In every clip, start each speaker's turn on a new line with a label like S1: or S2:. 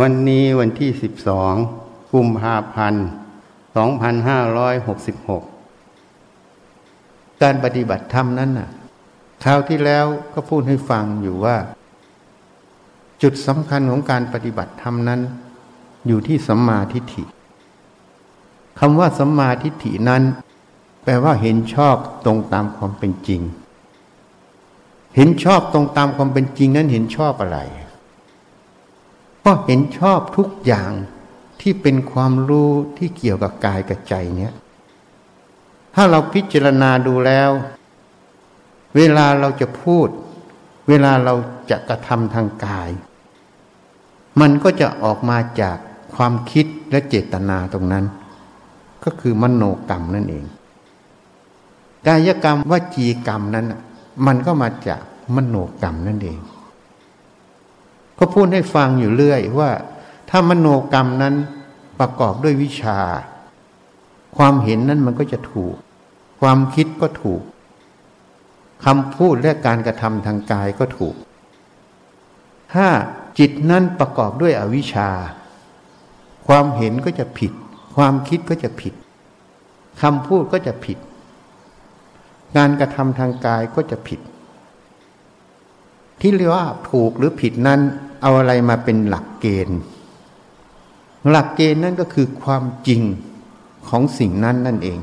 S1: วันนี้วันที่สิบสองกุมภาพันธ์สองพันห้าร้อยหกสิบหกการปฏิบัติธรรมนั้นน่ะ คราวที่แล้วก็พูดให้ฟังอยู่ว่า จุดสำคัญของการปฏิบัติธรรมนั้น อยู่ที่สัมมาทิฏฐิคำว่าสัมมาทิฏฐินั้น แปลว่าเห็นชอบตรงตามความเป็นจริง เห็นชอบตรงตามความเป็นจริงนั้นเห็นชอบอะไร ก็เห็นชอบทุกอย่างที่เป็นความรู้ที่เกี่ยวกับกายกับใจเนี้ยถ้าเราพิจารณาดูแล้ว เวลาเราจะพูด เวลาเราจะกระทำทางกาย มันก็จะออกมาจากความคิดและเจตนาตรงนั้น ก็คือมโนกรรมนั่นเอง กายกรรมวจีกรรมนั้นมันก็มาจากมโนกรรมนั่นเอง ก็พูดให้ฟังอยู่เรื่อยว่า ถ้ามโนกรรมนั้นประกอบด้วยวิชา ความเห็นนั้นมันก็จะถูก ความคิดก็ถูกคำพูดและการกระทำทางกายก็ถูก ถ้าจิตนั้นประกอบด้วยอวิชชา ความเห็นก็จะผิด ความคิดก็จะผิดคำพูดก็จะผิดการกระทำทางกายก็จะผิด ที่เรียกว่าถูกหรือผิดนั้น เอาอะไรมาเป็นหลักเกณฑ์ หลักเกณฑ์นั่นก็คือความจริงของสิ่งนั้นนั่นเอง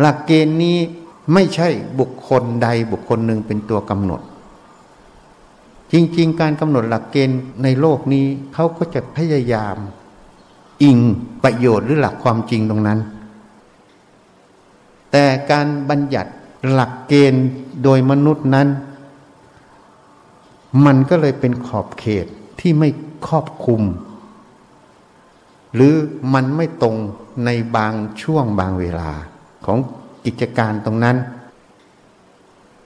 S1: หลักเกณฑ์นี้ไม่ใช่บุคคลใดบุคคลหนึ่งเป็นตัวกำหนด จริง ๆ การกำหนดหลักเกณฑ์ในโลกนี้เขาก็จะพยายาม อิงประโยชน์หรือหลักความจริงตรงนั้น แต่การบัญญัติหลักเกณฑ์โดยมนุษย์นั้น มันก็เลยเป็นขอบเขตที่ไม่ครอบคุม หรือมันไม่ตรงในบางช่วงบางเวลาของกิจการตรงนั้น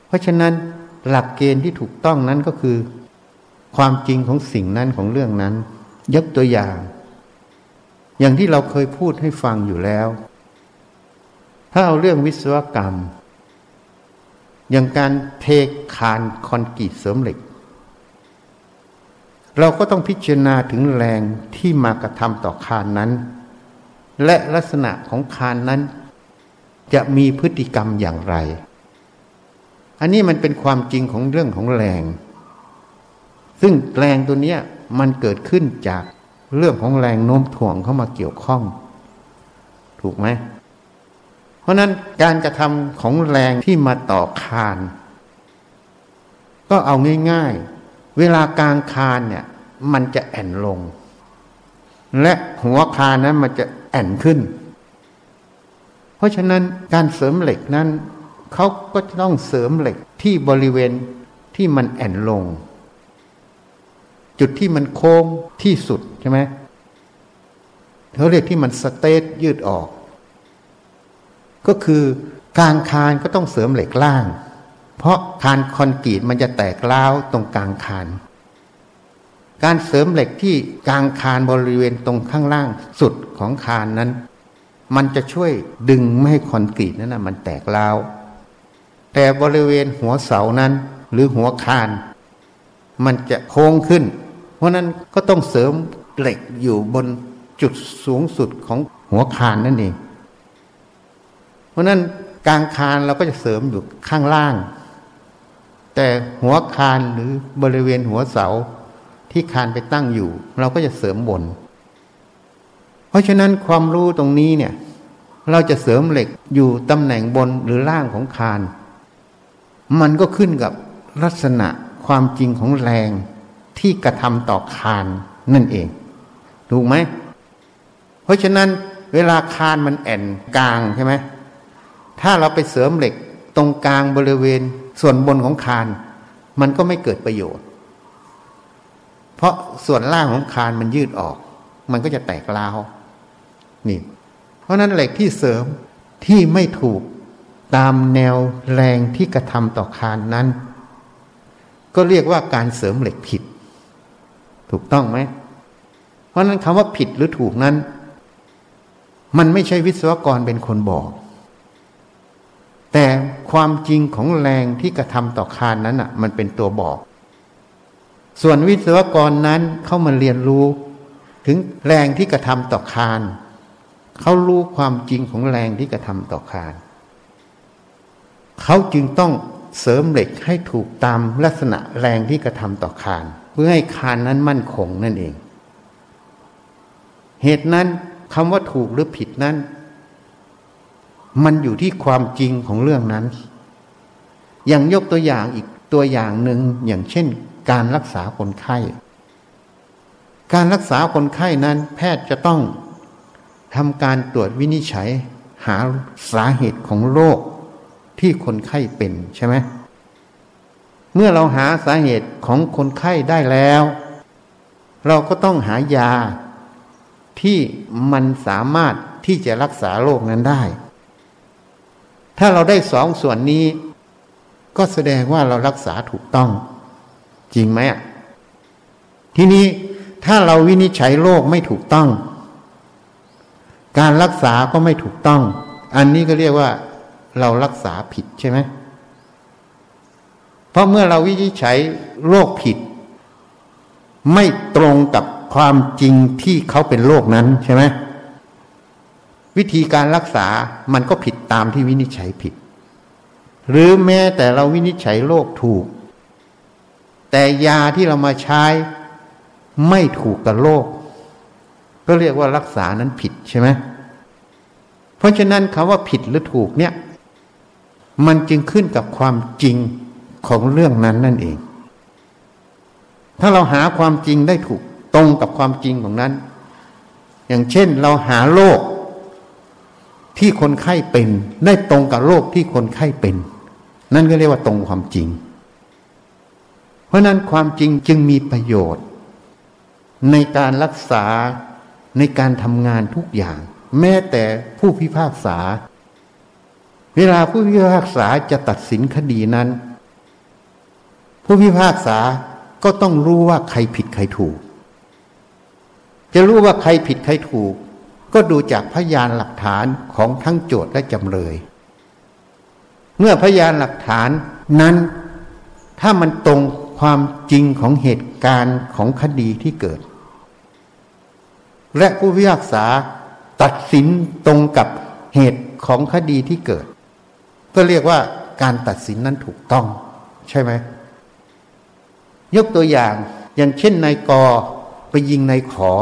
S1: เพราะฉะนั้นหลักเกณฑ์ที่ถูกต้องนั้นก็คือ ความจริงของสิ่งนั้นของเรื่องนั้น ยกตัวอย่าง อย่างที่เราเคยพูดให้ฟังอยู่แล้ว ถ้าเอาเรื่องวิศวกรรม อย่างการเทคานคอนกรีตเสริมเหล็ก เราก็ต้องพิจารณาถึงแรงที่มากระทำต่อคานนั้น และลักษณะของคานนั้น จะมีพฤติกรรมอย่างไร อันนี้มันเป็นความจริงของเรื่องของแรง ซึ่งแรงตัวเนี้ยมันเกิดขึ้นจากเรื่องของแรงโน้มถ่วงเข้ามาเกี่ยวข้อง ถูกไหม เพราะนั้นการกระทำของแรงที่มาต่อคาน ก็เอาง่าย เวลากลางคานเนี่ยมันจะแอ่นลง และหัวคานนั้นมันจะแอ่นขึ้น เพราะฉะนั้นการเสริมเหล็กนั้นเขาก็จะต้องเสริมเหล็กที่บริเวณที่มันแอ่นลง จุดที่มันโค้งที่สุดใช่ไหมเขาเรียกที่มันสเตทยืดออก ก็คือกลางคานก็ต้องเสริมเหล็กล่าง เพราะคานคอนกรีตมันจะแตกล้าวตรงกลางคาน การเสริมเหล็กที่กลางคานบริเวณตรงข้างล่างสุดของคานนั้น มันจะช่วยดึงไม่ให้คอนกรีตนั้นนะมันแตกล้าว แต่บริเวณหัวเสานั้น หรือหัวคาน มันจะโค้งขึ้น เพราะนั้นก็ต้องเสริมเหล็กอยู่บนจุดสูงสุดของหัวคานนั่นเอง เพราะนั้นกลางคานเราก็จะเสริมอยู่ข้างล่าง แต่หัวคานหรือบริเวณหัวเสาที่คานไปตั้งอยู่ เราก็จะเสริมบน เพราะฉะนั้นความรู้ตรงนี้เนี่ย เราจะเสริมเหล็กอยู่ตำแหน่งบนหรือล่างของคาน มันก็ขึ้นกับลักษณะความจริงของแรงที่กระทำต่อคานนั่นเอง ถูกไหม เพราะฉะนั้นเวลาคานมันแอนกลางใช่ไหมถ้าเราไปเสริมเหล็กตรงกลางบริเวณ ส่วนบนของคานมันก็ไม่เกิดประโยชน์ เพราะส่วนล่างของคานมันยืดออก มันก็จะแตกล้าวนี่ เพราะนั้นเหล็กที่เสริมที่ไม่ถูกตามแนวแรงที่กระทำต่อคานนั้น ก็เรียกว่าการเสริมเหล็กผิด ถูกต้องไหม เพราะนั้นคำว่าผิดหรือถูกนั้น มันไม่ใช่วิศวกรเป็นคนบอก แต่ความจริงของแรงที่กระทำต่อคานนั้นอะ มันเป็นตัวบอก ส่วนวิศวกรนั้นเข้ามาเรียนรู้ ถึงแรงที่กระทำต่อคานเขารู้ความจริงของแรงที่กระทำต่อคานเขาจึงต้องเสริมเหล็กให้ถูกตามลักษณะแรงที่กระทำต่อคาน เพื่อให้คานนั้นมั่นคงนั่นเอง เหตุนั้นคำว่าถูกหรือผิดนั้น มันอยู่ที่ความจริงของเรื่องนั้น อย่างยกตัวอย่างอีกตัวอย่างหนึ่งอย่างเช่น การรักษาคนไข้ การรักษาคนไข้นั้น แพทย์จะต้องทำการตรวจวินิจฉัย หาสาเหตุของโรคที่คนไข้เป็นใช่ไหมเมื่อเราหาสาเหตุของคนไข้ได้แล้ว เราก็ต้องหายาที่มันสามารถที่จะรักษาโรคนั้นได้ ถ้าเราได้สองส่วนนี้ ก็แสดงว่าเรารักษาถูกต้อง จริงไหมอะทีนี้ถ้าเราวินิจฉัยโรคไม่ถูกต้อง การรักษาก็ไม่ถูกต้อง อันนี้ก็เรียกว่า เรารักษาผิดใช่ไหมเพราะเมื่อเราวินิจฉัยโรคผิด ไม่ตรงกับความจริงที่เขาเป็นโรคนั้นใช่ไหม วิธีการรักษามันก็ผิดตามที่วินิจฉัยผิด หรือแม้แต่เราวินิจฉัยโรคถูก แต่ยาที่เรามาใช้ไม่ถูกกับโรคก็เรียกว่ารักษานั้นผิดใช่ไหมเพราะฉะนั้นคำว่าผิดหรือถูกเนี่ย มันจึงขึ้นกับความจริงของเรื่องนั้นนั่นเอง ถ้าเราหาความจริงได้ถูกตรงกับความจริงของนั้น อย่างเช่นเราหาโรค ที่คนไข้เป็น ได้ตรงกับโรคที่คนไข้เป็น นั่นก็เรียกว่าตรงความจริง เพราะนั้นความจริงจึงมีประโยชน์ ในการรักษาในการทำงานทุกอย่าง แม้แต่ผู้พิพากษา เวลาผู้พิพากษาจะตัดสินคดีนั้น ผู้พิพากษาก็ต้องรู้ว่าใครผิดใครถูก จะรู้ว่าใครผิดใครถูก ก็ดูจากพยานหลักฐานของทั้งโจทย์และจำเลย เมื่อพยานหลักฐานนั้น ถ้ามันตรงความจริงของเหตุการณ์ของคดีที่เกิด และผู้พิพากษาตัดสินตรงกับเหตุของคดีที่เกิด ก็เรียกว่าการตัดสินนั้นถูกต้อง ใช่ไหม ยกตัวอย่างอย่างเช่นนายกไปยิงนายขอ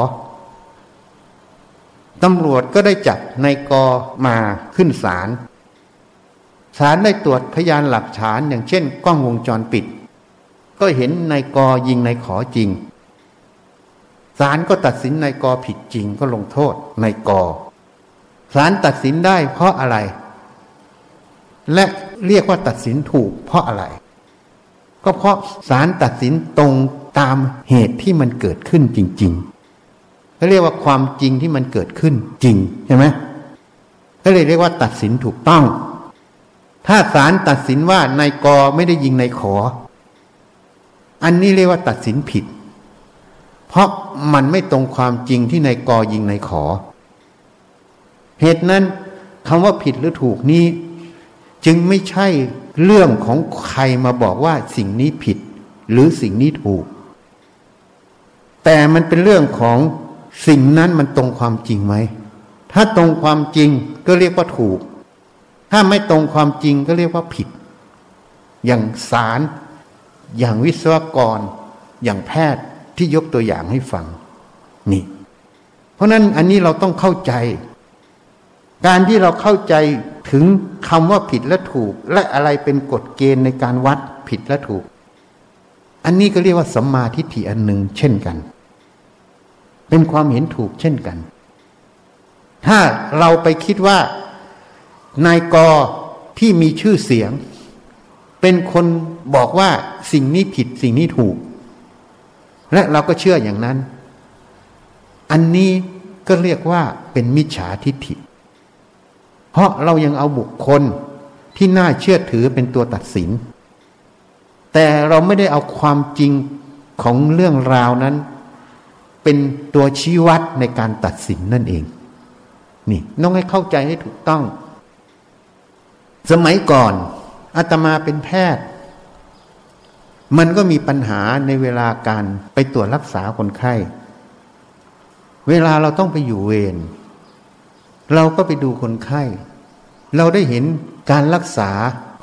S1: ตำรวจก็ได้จับนายกมาขึ้นศาลศาลได้ตรวจพยานหลักฐานอย่างเช่น กล้องวงจรปิด ก็เห็นนายกยิงนายขอจริงศาลก็ตัดสินนายกผิดจริงก็ลงโทษนายกศาลตัดสินได้เพราะอะไร และเรียกว่าตัดสินถูกเพราะอะไร ก็เพราะศาลตัดสินตรงตามเหตุที่มันเกิดขึ้นจริง ๆ เขาเรียกว่าความจริงที่มันเกิดขึ้นจริงใช่ไหมก็เลยเรียกว่าตัดสินถูกต้อง ถ้าศาลตัดสินว่านายกไม่ได้ยิงนายขอ อันนี้เรียกว่าตัดสินผิด เพราะมันไม่ตรงความจริงที่นายกยิงนายขอ เหตุนั้นคำว่าผิดหรือถูกนี้ จึงไม่ใช่เรื่องของใครมาบอกว่าสิ่งนี้ผิด หรือสิ่งนี้ถูก แต่มันเป็นเรื่องของ สิ่งนั้นมันตรงความจริงไหม ถ้าตรงความจริงก็เรียกว่าถูก ถ้าไม่ตรงความจริงก็เรียกว่าผิด อย่างศาลอย่างวิศวกร อย่างแพทย์ที่ยกตัวอย่างให้ฟัง นี่ เพราะนั้นอันนี้เราต้องเข้าใจ การที่เราเข้าใจถึงคำว่าผิดและถูก และอะไรเป็นกฎเกณฑ์ในการวัดผิดและถูก อันนี้ก็เรียกว่าสัมมาทิฏฐิอันหนึ่งเช่นกัน เป็นความเห็นถูกเช่นกัน ถ้าเราไปคิดว่านายกที่มีชื่อเสียง เป็นคนบอกว่าสิ่งนี้ผิดสิ่งนี้ถูก และเราก็เชื่ออย่างนั้น อันนี้ก็เรียกว่าเป็นมิจฉาทิฏฐิ เพราะเรายังเอาบุคคลที่น่าเชื่อถือเป็นตัวตัดสิน แต่เราไม่ได้เอาความจริงของเรื่องราวนั้น เป็นตัวชี้วัดในการตัดสินนั่นเอง นี่ต้องให้เข้าใจให้ถูกต้อง สมัยก่อนอาตมาเป็นแพทย์ มันก็มีปัญหาในเวลาการไปตรวจรักษาคนไข้ เวลาเราต้องไปอยู่เวรเราก็ไปดูคนไข้ เราได้เห็นการรักษา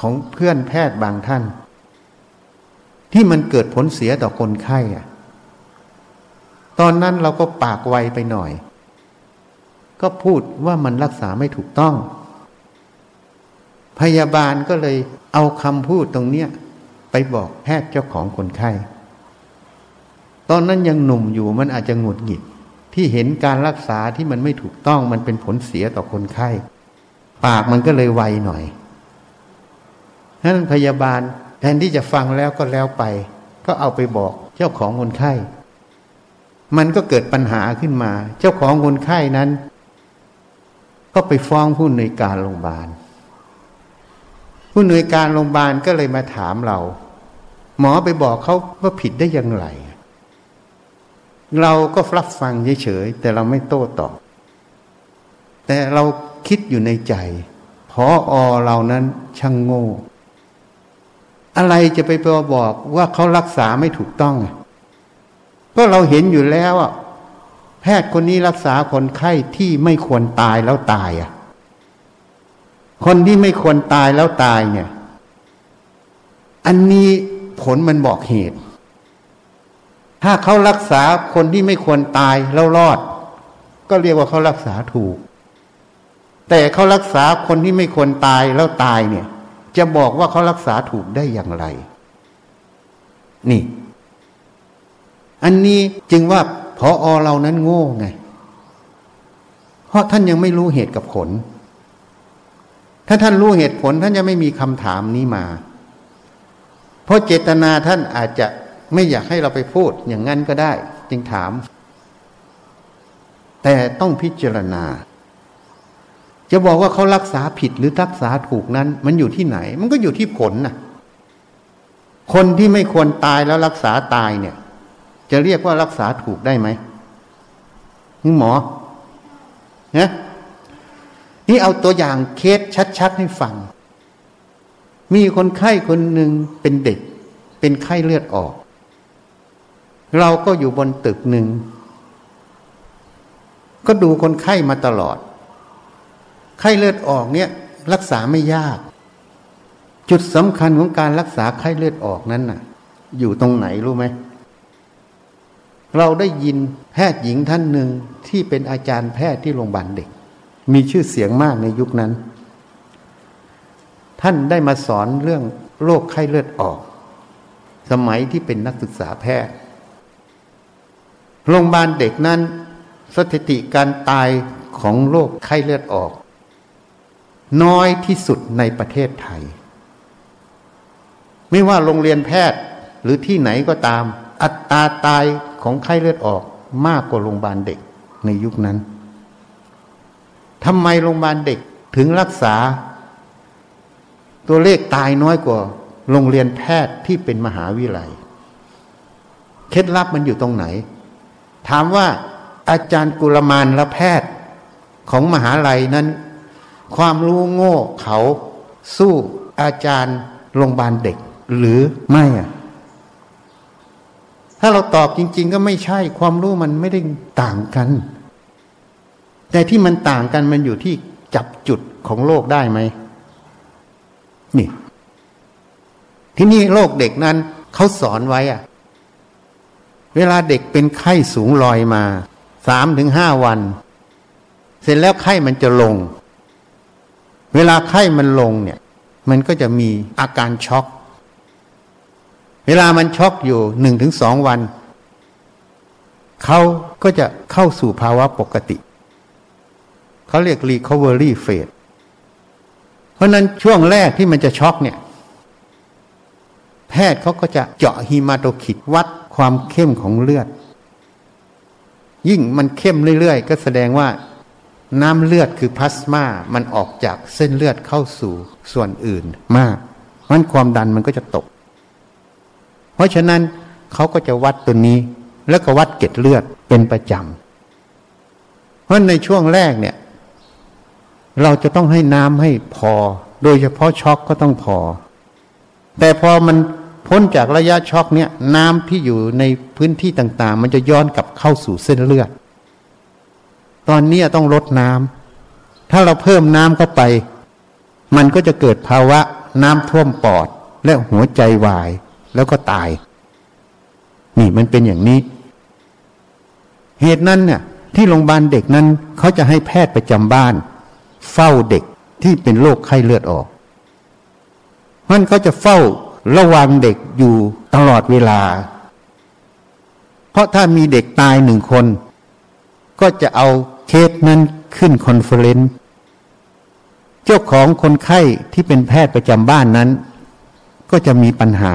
S1: ของเพื่อนแพทย์บางท่าน ที่มันเกิดผลเสียต่อคนไข้อะ ตอนนั้นเราก็ปากไวไปหน่อย ก็พูดว่ามันรักษาไม่ถูกต้อง พยาบาลก็เลยเอาคำพูดตรงเนี้ยไปบอกแพทย์เจ้าของคนไข้ ตอนนั้นยังหนุ่มอยู่มันอาจจะหงุดหงิด ที่เห็นการรักษาที่มันไม่ถูกต้องมันเป็นผลเสียต่อคนไข้ ปากมันก็เลยไวหน่อยนั้นพยาบาลแทนที่จะฟังแล้วก็แล้วไป ก็เอาไปบอกเจ้าของคนไข้ มันก็เกิดปัญหาขึ้นมา เจ้าของคนไข้นั้น ก็ไปฟ้องผู้ในการโรงพยาบาล ผู้หน่วยการโรงพยาบาลก็เลยมาถามเรา หมอไปบอกเขาว่าผิดได้อย่างไร เราก็รับฟังเฉยๆแต่เราไม่โต้ตอบ แต่เราคิดอยู่ในใจพออเรานั้นช่างโง่ อะไรจะไปบอกว่าเขารักษาไม่ถูกต้อง ก็เราเห็นอยู่แล้วอะแพทย์คนนี้รักษาคนไข้ที่ไม่ควรตายแล้วตายอะ คนที่ไม่ควรตายแล้วตายเนี่ย อันนี้ผลมันบอกเหตุ ถ้าเขารักษาคนที่ไม่ควรตายแล้วรอด ก็เรียกว่าเขารักษาถูก แต่เขารักษาคนที่ไม่ควรตายแล้วตายเนี่ย จะบอกว่าเขารักษาถูกได้อย่างไร นี่ อันนี้จึงว่าพออเรานั้นโง่ไง เพราะท่านยังไม่รู้เหตุกับผล ถ้าท่านรู้เหตุผลท่านจะไม่มีคำถามนี้มา เพราะเจตนาท่านอาจจะไม่อยากให้เราไปพูดอย่างนั้นก็ได้ จึงถาม แต่ต้องพิจารณา จะบอกว่าเขารักษาผิดหรือรักษาถูกนั้น มันอยู่ที่ไหน มันก็อยู่ที่ผลนะคนที่ไม่ควรตายแล้วรักษาตายเนี่ย จะเรียกว่ารักษาถูกได้ไหมนี่หมอนะนี่เอาตัวอย่างเคสชัดๆให้ฟัง มีคนไข้คนหนึ่งเป็นเด็ก เป็นไข้เลือดออก เราก็อยู่บนตึกหนึ่ง ก็ดูคนไข้มาตลอด ไข้เลือดออกเนี่ย รักษาไม่ยาก จุดสำคัญของการรักษาไข้เลือดออกนั้นน่ะ อยู่ตรงไหนรู้ไหม เราได้ยินแพทย์หญิงท่านหนึ่งที่เป็นอาจารย์แพทย์ที่โรงพยาบาลเด็ก มีชื่อเสียงมากในยุคนั้น ท่านได้มาสอนเรื่องโรคไข้เลือดออก สมัยที่เป็นนักศึกษาแพทย์โรงพยาบาลเด็กนั้น สถิติการตายของโรคไข้เลือดออก น้อยที่สุดในประเทศไทย ไม่ว่าโรงเรียนแพทย์หรือที่ไหนก็ตาม อัตราตาย ของไข้เลือดออกมากกว่าโรงพยาบาลเด็กในยุคนั้นทำไมโรงพยาบาลเด็กถึงรักษา ตัวเลขตายน้อยกว่า โรงเรียนแพทย์ที่เป็นมหาวิทยาลัย เคล็ดลับมันอยู่ตรงไหน ถามว่าอาจารย์กุลมานและแพทย์ของมหาลัยนั้น ความรู้โง่เขาสู้อาจารย์โรงพยาบาลเด็กหรือไม่อะ ถ้าเราตอบจริง ๆ ก็ไม่ใช่ความรู้มันไม่ได้ต่างกัน แต่ที่มันต่างกันมันอยู่ที่จับจุดของโลกได้ไหมนี่ ที่นี่โลกเด็กนั้นเขาสอนไว้อะเวลาเด็กเป็นไข้สูงลอยมาสามถึงห้าวัน เสร็จแล้วไข้มันจะลง เวลาไข้มันลงเนี่ย มันก็จะมีอาการช็อก เวลามันช็อกอยู่หนึ่งถึงสองวัน เขาก็จะเข้าสู่ภาวะปกติ เขาเรียก recovery phase เพราะนั้นช่วงแรกที่มันจะช็อกเนี่ย แพทย์เขาก็จะเจาะฮีมาโตคิดวัดความเข้มของเลือด ยิ่งมันเข้มเรื่อยๆ ก็แสดงว่าน้ำเลือดคือพลาสมา มันออกจากเส้นเลือดเข้าสู่ส่วนอื่นมากมันความดันมันก็จะตก เพราะฉะนั้นเขาก็จะวัดตัวนี้ แล้วก็วัดเกล็ดเลือดเป็นประจำ เพราะในช่วงแรกเนี่ย เราจะต้องให้น้ำให้พอ โดยเฉพาะช็อกก็ต้องพอ แต่พอมันพ้นจากระยะช็อกเนี่ยน้ำที่อยู่ในพื้นที่ต่างๆ มันจะย้อนกลับเข้าสู่เส้นเลือด ตอนนี้ต้องลดน้ำถ้าเราเพิ่มน้ำเข้าไป มันก็จะเกิดภาวะน้ำท่วมปอดและหัวใจวาย แล้วก็ตาย นี่มันเป็นอย่างนี้ เหตุนั้นเนี่ยที่โรงพยาบาลเด็กนั้นเขาจะให้แพทย์ประจำบ้าน เฝ้าเด็กที่เป็นโรคไข้เลือดออกมันก็จะเฝ้าระวังเด็กอยู่ตลอดเวลา เพราะถ้ามีเด็กตายหนึ่งคน ก็จะเอาเคสนั้นขึ้น conference เจ้าของคนไข้ที่เป็นแพทย์ประจำบ้านนั้น ก็จะมีปัญหา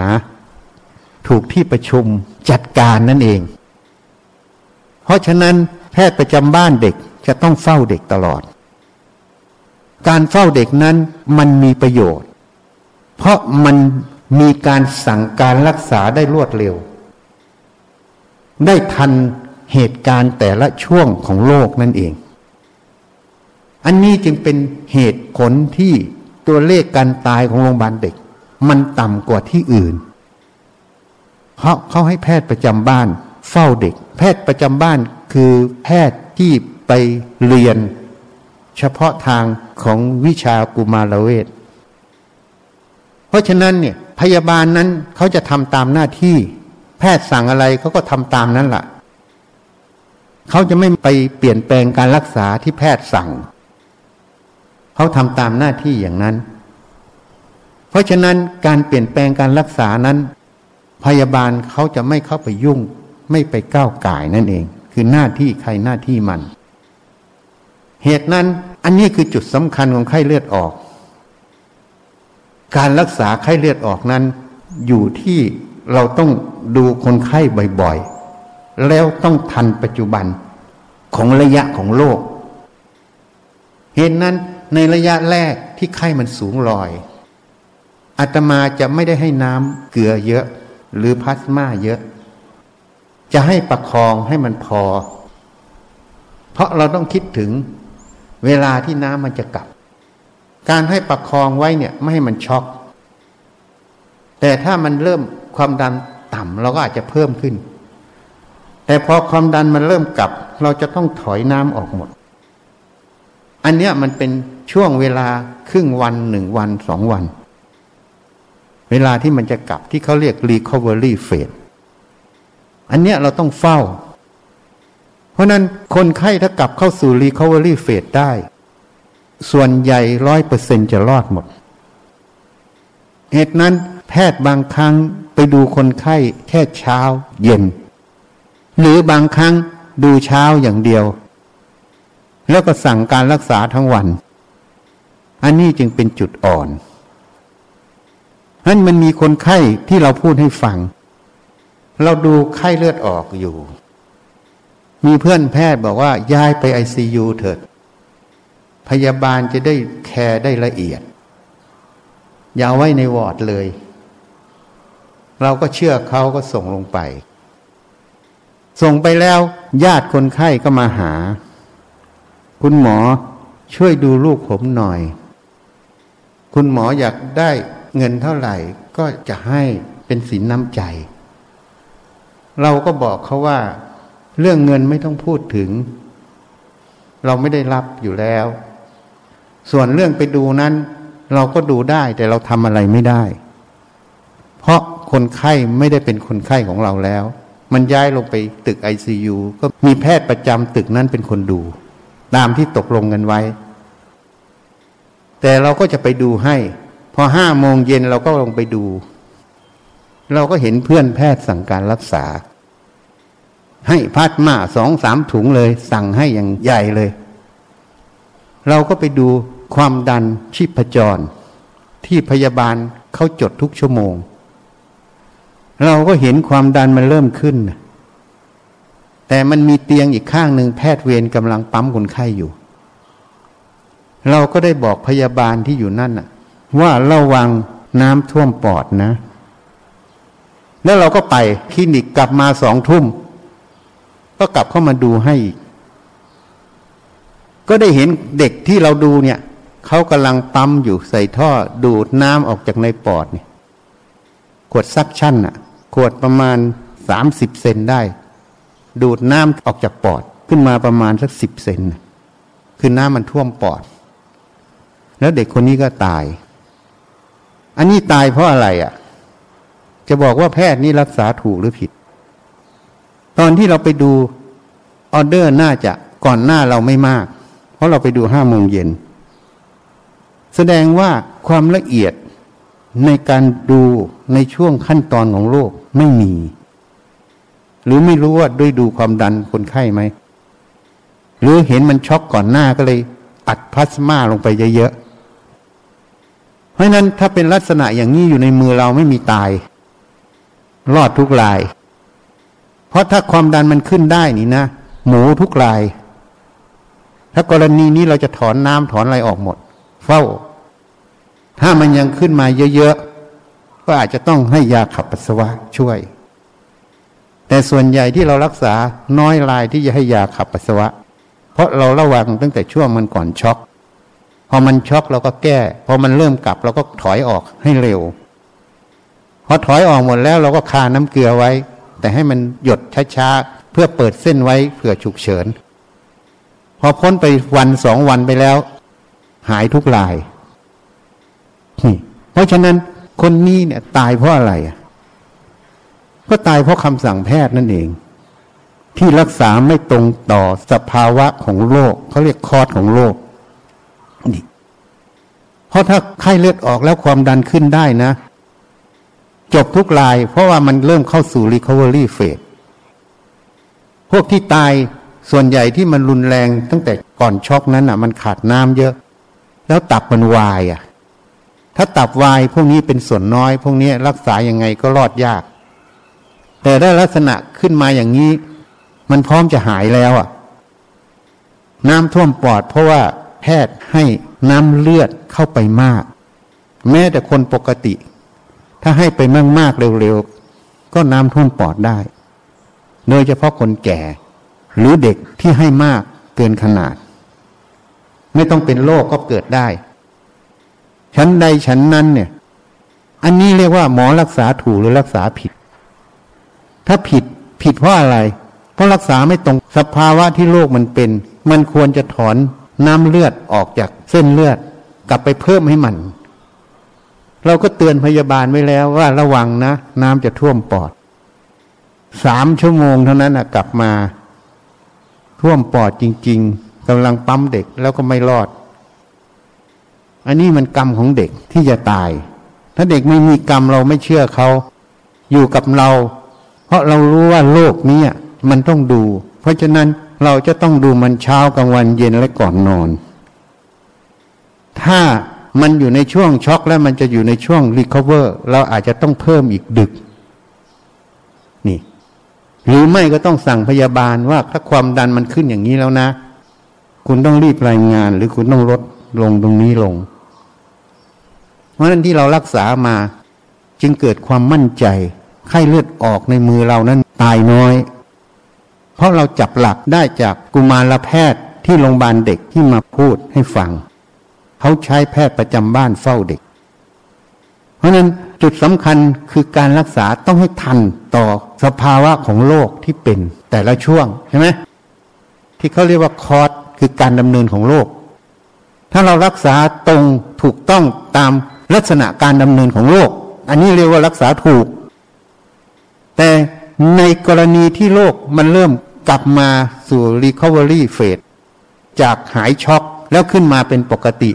S1: ถูกที่ประชุมจัดการนั่นเอง เพราะฉะนั้นแพทย์ประจำบ้านเด็กจะต้องเฝ้าเด็กตลอด การเฝ้าเด็กนั้นมันมีประโยชน์ เพราะมันมีการสั่งการรักษาได้รวดเร็ว ได้ทันเหตุการณ์แต่ละช่วงของโลกนั่นเอง อันนี้จึงเป็นเหตุผลที่ตัวเลขการตายของโรงพยาบาลเด็ก มันต่ำกว่าที่อื่น เพราเขาให้แพทย์ประจำบ้าน เฝ้าเด็ก แพทย์ประจำบ้านคือแพทย์ที่ไปเรียน เฉพาะทางของวิชากุมารเวชเพราะฉะนั้นเนี่ยพยาบาลนั้นเขาจะทำตามหน้าที่ แพทย์สั่งอะไรเขาก็ทำตามนั้นละ่ะเขาจะไม่ไปเปลี่ยนแปลงการรักษาที่แพทย์สั่ง เขาทำตามหน้าที่อย่างนั้น เพราะฉะนั้นการเปลี่ยนแปลงการรักษานั้น พยาบาลเขาจะไม่เข้าไปยุ่ง ไม่ไปก้าวไก่นั่นเอง คือหน้าที่ใครหน้าที่มัน เหตุนั้นอันนี้คือจุดสำคัญของไข้เลือดออก การรักษาไข้เลือดออกนั้น อยู่ที่เราต้องดูคนไข้บ่อยๆ แล้วต้องทันปัจจุบันของระยะของโรคเหตุนั้นในระยะแรกที่ไข้มันสูงลอยอาตมาจะไม่ได้ให้น้ำเกลือเยอะ หรือพลาสมาเยอะ จะให้ประคองให้มันพอ เพราะเราต้องคิดถึงเวลาที่น้ำมันจะกลับ การให้ประคองไว้เนี่ยไม่ให้มันช็อกแต่ถ้ามันเริ่มความดันต่ำเราก็อาจจะเพิ่มขึ้น แต่พอความดันมันเริ่มกลับ เราจะต้องถอยน้ำออกหมด อันเนี้ยมันเป็นช่วงเวลาครึ่งวันหนึ่งวันสองวัน เวลาที่มันจะกลับที่เขาเรียก recovery phase อันเนี้ยเราต้องเฝ้า เพราะนั้นคนไข้ถ้ากลับเข้าสู่ recovery phase ได้ ส่วนใหญ่ร้อยเปอร์เซ็นจะรอดหมด เหตุนั้นแพทย์บางครั้งไปดูคนไข้แค่เช้าเย็น หรือบางครั้งดูเช้าอย่างเดียว แล้วก็สั่งการรักษาทั้งวัน อันนี้จึงเป็นจุดอ่อน นั้นมันมีคนไข้ที่เราพูดให้ฟัง เราดูไข้เลือดออกอยู่ มีเพื่อนแพทย์บอกว่าย้ายไปไอซียูเถิด พยาบาลจะได้ care ได้ละเอียด อย่าไว้ในวอร์ดเลย เราก็เชื่อเขาก็ส่งลงไป ส่งไปแล้ว ญาติคนไข้ก็มาหา คุณหมอช่วยดูลูกผมหน่อย คุณหมออยากได้ เงินเท่าไหร่ก็จะให้เป็นสินน้ำใจ เราก็บอกเขาว่า เรื่องเงินไม่ต้องพูดถึง เราไม่ได้รับอยู่แล้ว ส่วนเรื่องไปดูนั้น เราก็ดูได้แต่เราทำอะไรไม่ได้ เพราะคนไข้ไม่ได้เป็นคนไข้ของเราแล้ว มันย้ายลงไปตึกไอซียูก็มีแพทย์ประจำตึกนั้นเป็นคนดู ตามที่ตกลงกันไว้ แต่เราก็จะไปดูให้ พอห้าโมงเย็นเราก็ลงไปดู เราก็เห็นเพื่อนแพทย์สั่งการรักษา ให้พัดมาสองสามถุงเลย สั่งให้อย่างใหญ่เลย เราก็ไปดูความดันชีพจร ที่พยาบาลเขาจดทุกชั่วโมง เราก็เห็นความดันมันเริ่มขึ้น แต่มันมีเตียงอีกข้างหนึ่งแพทย์เวรกำลังปั๊มคนไข้อยู่ เราก็ได้บอกพยาบาลที่อยู่นั่นอะ ว่าระวังน้ำท่วมปอดนะ แล้วเราก็ไปคลินิกกลับมาสองทุ่ม ก็กลับเข้ามาดูให้อีก ก็ได้เห็นเด็กที่เราดูเนี่ยเขากำลังปั๊มอยู่ใส่ท่อดูดน้ำออกจากในปอดเนี่ยขวดซักชั่นอะขวดประมาณสามสิบเซนได้ ดูดน้ำออกจากปอดขึ้นมาประมาณสักสิบเซนคือน้ำมันท่วมปอด แล้วเด็กคนนี้ก็ตาย อันนี้ตายเพราะอะไรอะ จะบอกว่าแพทย์นี่รักษาถูกหรือผิด ตอนที่เราไปดูออเดอร์น่าจะก่อนหน้าเราไม่มาก เพราะเราไปดูห้าโมงเย็น แสดงว่าความละเอียดในการดูในช่วงขั้นตอนของโรคไม่มี หรือไม่รู้ว่าด้วยดูความดันคนไข้ไหม หรือเห็นมันช็อกก่อนหน้าก็เลย อัดพลาสมาลงไปเยอะๆ ราะนั้นถ้าเป็นลักษณะอย่างนี้อยู่ในมือเราไม่มีตาย รอดทุกราย เพราะถ้าความดันมันขึ้นได้นี่นะ หมูทุกราย ถ้ากรณีนี้เราจะถอนน้ำถอนอะไรออกหมด เฝ้า ถ้ามันยังขึ้นมาเยอะๆ ก็อาจจะต้องให้ยาขับปัสสาวะช่วย แต่ส่วนใหญ่ที่เรารักษาน้อยรายที่จะให้ยาขับปัสสาวะ เพราะเราระวังตั้งแต่ช่วงมันก่อนช็อก พอมันช็อกเราก็แก้ พอมันเริ่มกลับ เราก็ถอยออกให้เร็ว พอถอยออกหมดแล้วเราก็คาน้ำเกลือไว้ แต่ให้มันหยดช้าๆเพื่อเปิดเส้นไว้เผื่อฉุกเฉิน พอพ้นไปวันสองวันไปแล้ว หายทุกราย เพราะฉะนั้นคนนี้เนี่ยตายเพราะอะไรก็ตายเพราะคำสั่งแพทย์นั่นเอง ที่รักษาไม่ตรงต่อสภาวะของโรคเขาเรียกคอร์สของโรค นี่เพราะถ้าไข้เลือดออกแล้วความดันขึ้นได้นะ จบทุกราย เพราะว่ามันเริ่มเข้าสู่ recovery phase พวกที่ตายส่วนใหญ่ที่มันรุนแรงตั้งแต่ก่อนช็อกนั้นอะ มันขาดน้ำเยอะ แล้วตับมันวายอะ ถ้าตับวายพวกนี้เป็นส่วนน้อย พวกนี้รักษายังไงก็รอดยาก แต่ได้ลักษณะขึ้นมาอย่างนี้ มันพร้อมจะหายแล้วอะ น้ำท่วมปอดเพราะว่า แพทย์ให้น้ำเลือดเข้าไปมาก แม้แต่คนปกติ ถ้าให้ไปมากๆเร็วๆ ก็น้ำท่วมปอดได้ โดยเฉพาะคนแก่ หรือเด็กที่ให้มากเกินขนาด ไม่ต้องเป็นโรคกก็เกิดได้ ชั้นใดชั้นนั้นเนี่ย อันนี้เรียกว่าหมอรักษาถูกหรือรักษาผิด ถ้าผิดผิดเพราะอะไร เพราะรักษาไม่ตรงสภาวะที่โรคมันเป็น มันควรจะถอน น้ำเลือดออกจากเส้นเลือด กลับไปเพิ่มให้มัน เราก็เตือนพยาบาลไว้แล้วว่าระวังนะ น้ำจะท่วมปอดสามชั่วโมงเท่านั้นนะกลับมา ท่วมปอดจริง ๆกำลังปั๊มเด็กแล้วก็ไม่รอด อันนี้มันกรรมของเด็กที่จะตาย ถ้าเด็กไม่มีกรรมเราไม่เชื่อเขาอยู่กับเรา เพราะเรารู้ว่าโลกนี้มันต้องดู เพราะฉะนั้น เราจะต้องดูมันเช้ากลางวันเย็นและก่อนนอน ถ้ามันอยู่ในช่วงช็อกแล้วมันจะอยู่ในช่วงรีคอเวอร์เราอาจจะต้องเพิ่มอีกดึก นี่ หรือไม่ก็ต้องสั่งพยาบาลว่าถ้าความดันมันขึ้นอย่างนี้แล้วนะ คุณต้องรีบรายงาน หรือคุณต้องลดลงตรงนี้ลง เพราะนั้นที่เรารักษามาจึงเกิดความมั่นใจ ไข้เลือดออกในมือเรานั้นตายน้อย เพราะเราจับหลักได้จากกุมารแพทย์ที่โรงพยาบาลเด็กที่มาพูดให้ฟัง เขาใช้แพทย์ประจำบ้านเฝ้าเด็ก เพราะนั้นจุดสำคัญคือการรักษาต้องให้ทันต่อสภาวะของโรคที่เป็นแต่ละช่วงใช่ไหมที่เขาเรียกว่าคอร์สคือการดำเนินของโรคถ้าเรารักษาตรงถูกต้องตามลักษณะการดำเนินของโรคอันนี้เรียกว่ารักษาถูก แต่ ในกรณีที่โรคมันเริ่มกลับมาสู่ recovery phase จากหายช็อกแล้วขึ้นมาเป็นปกติ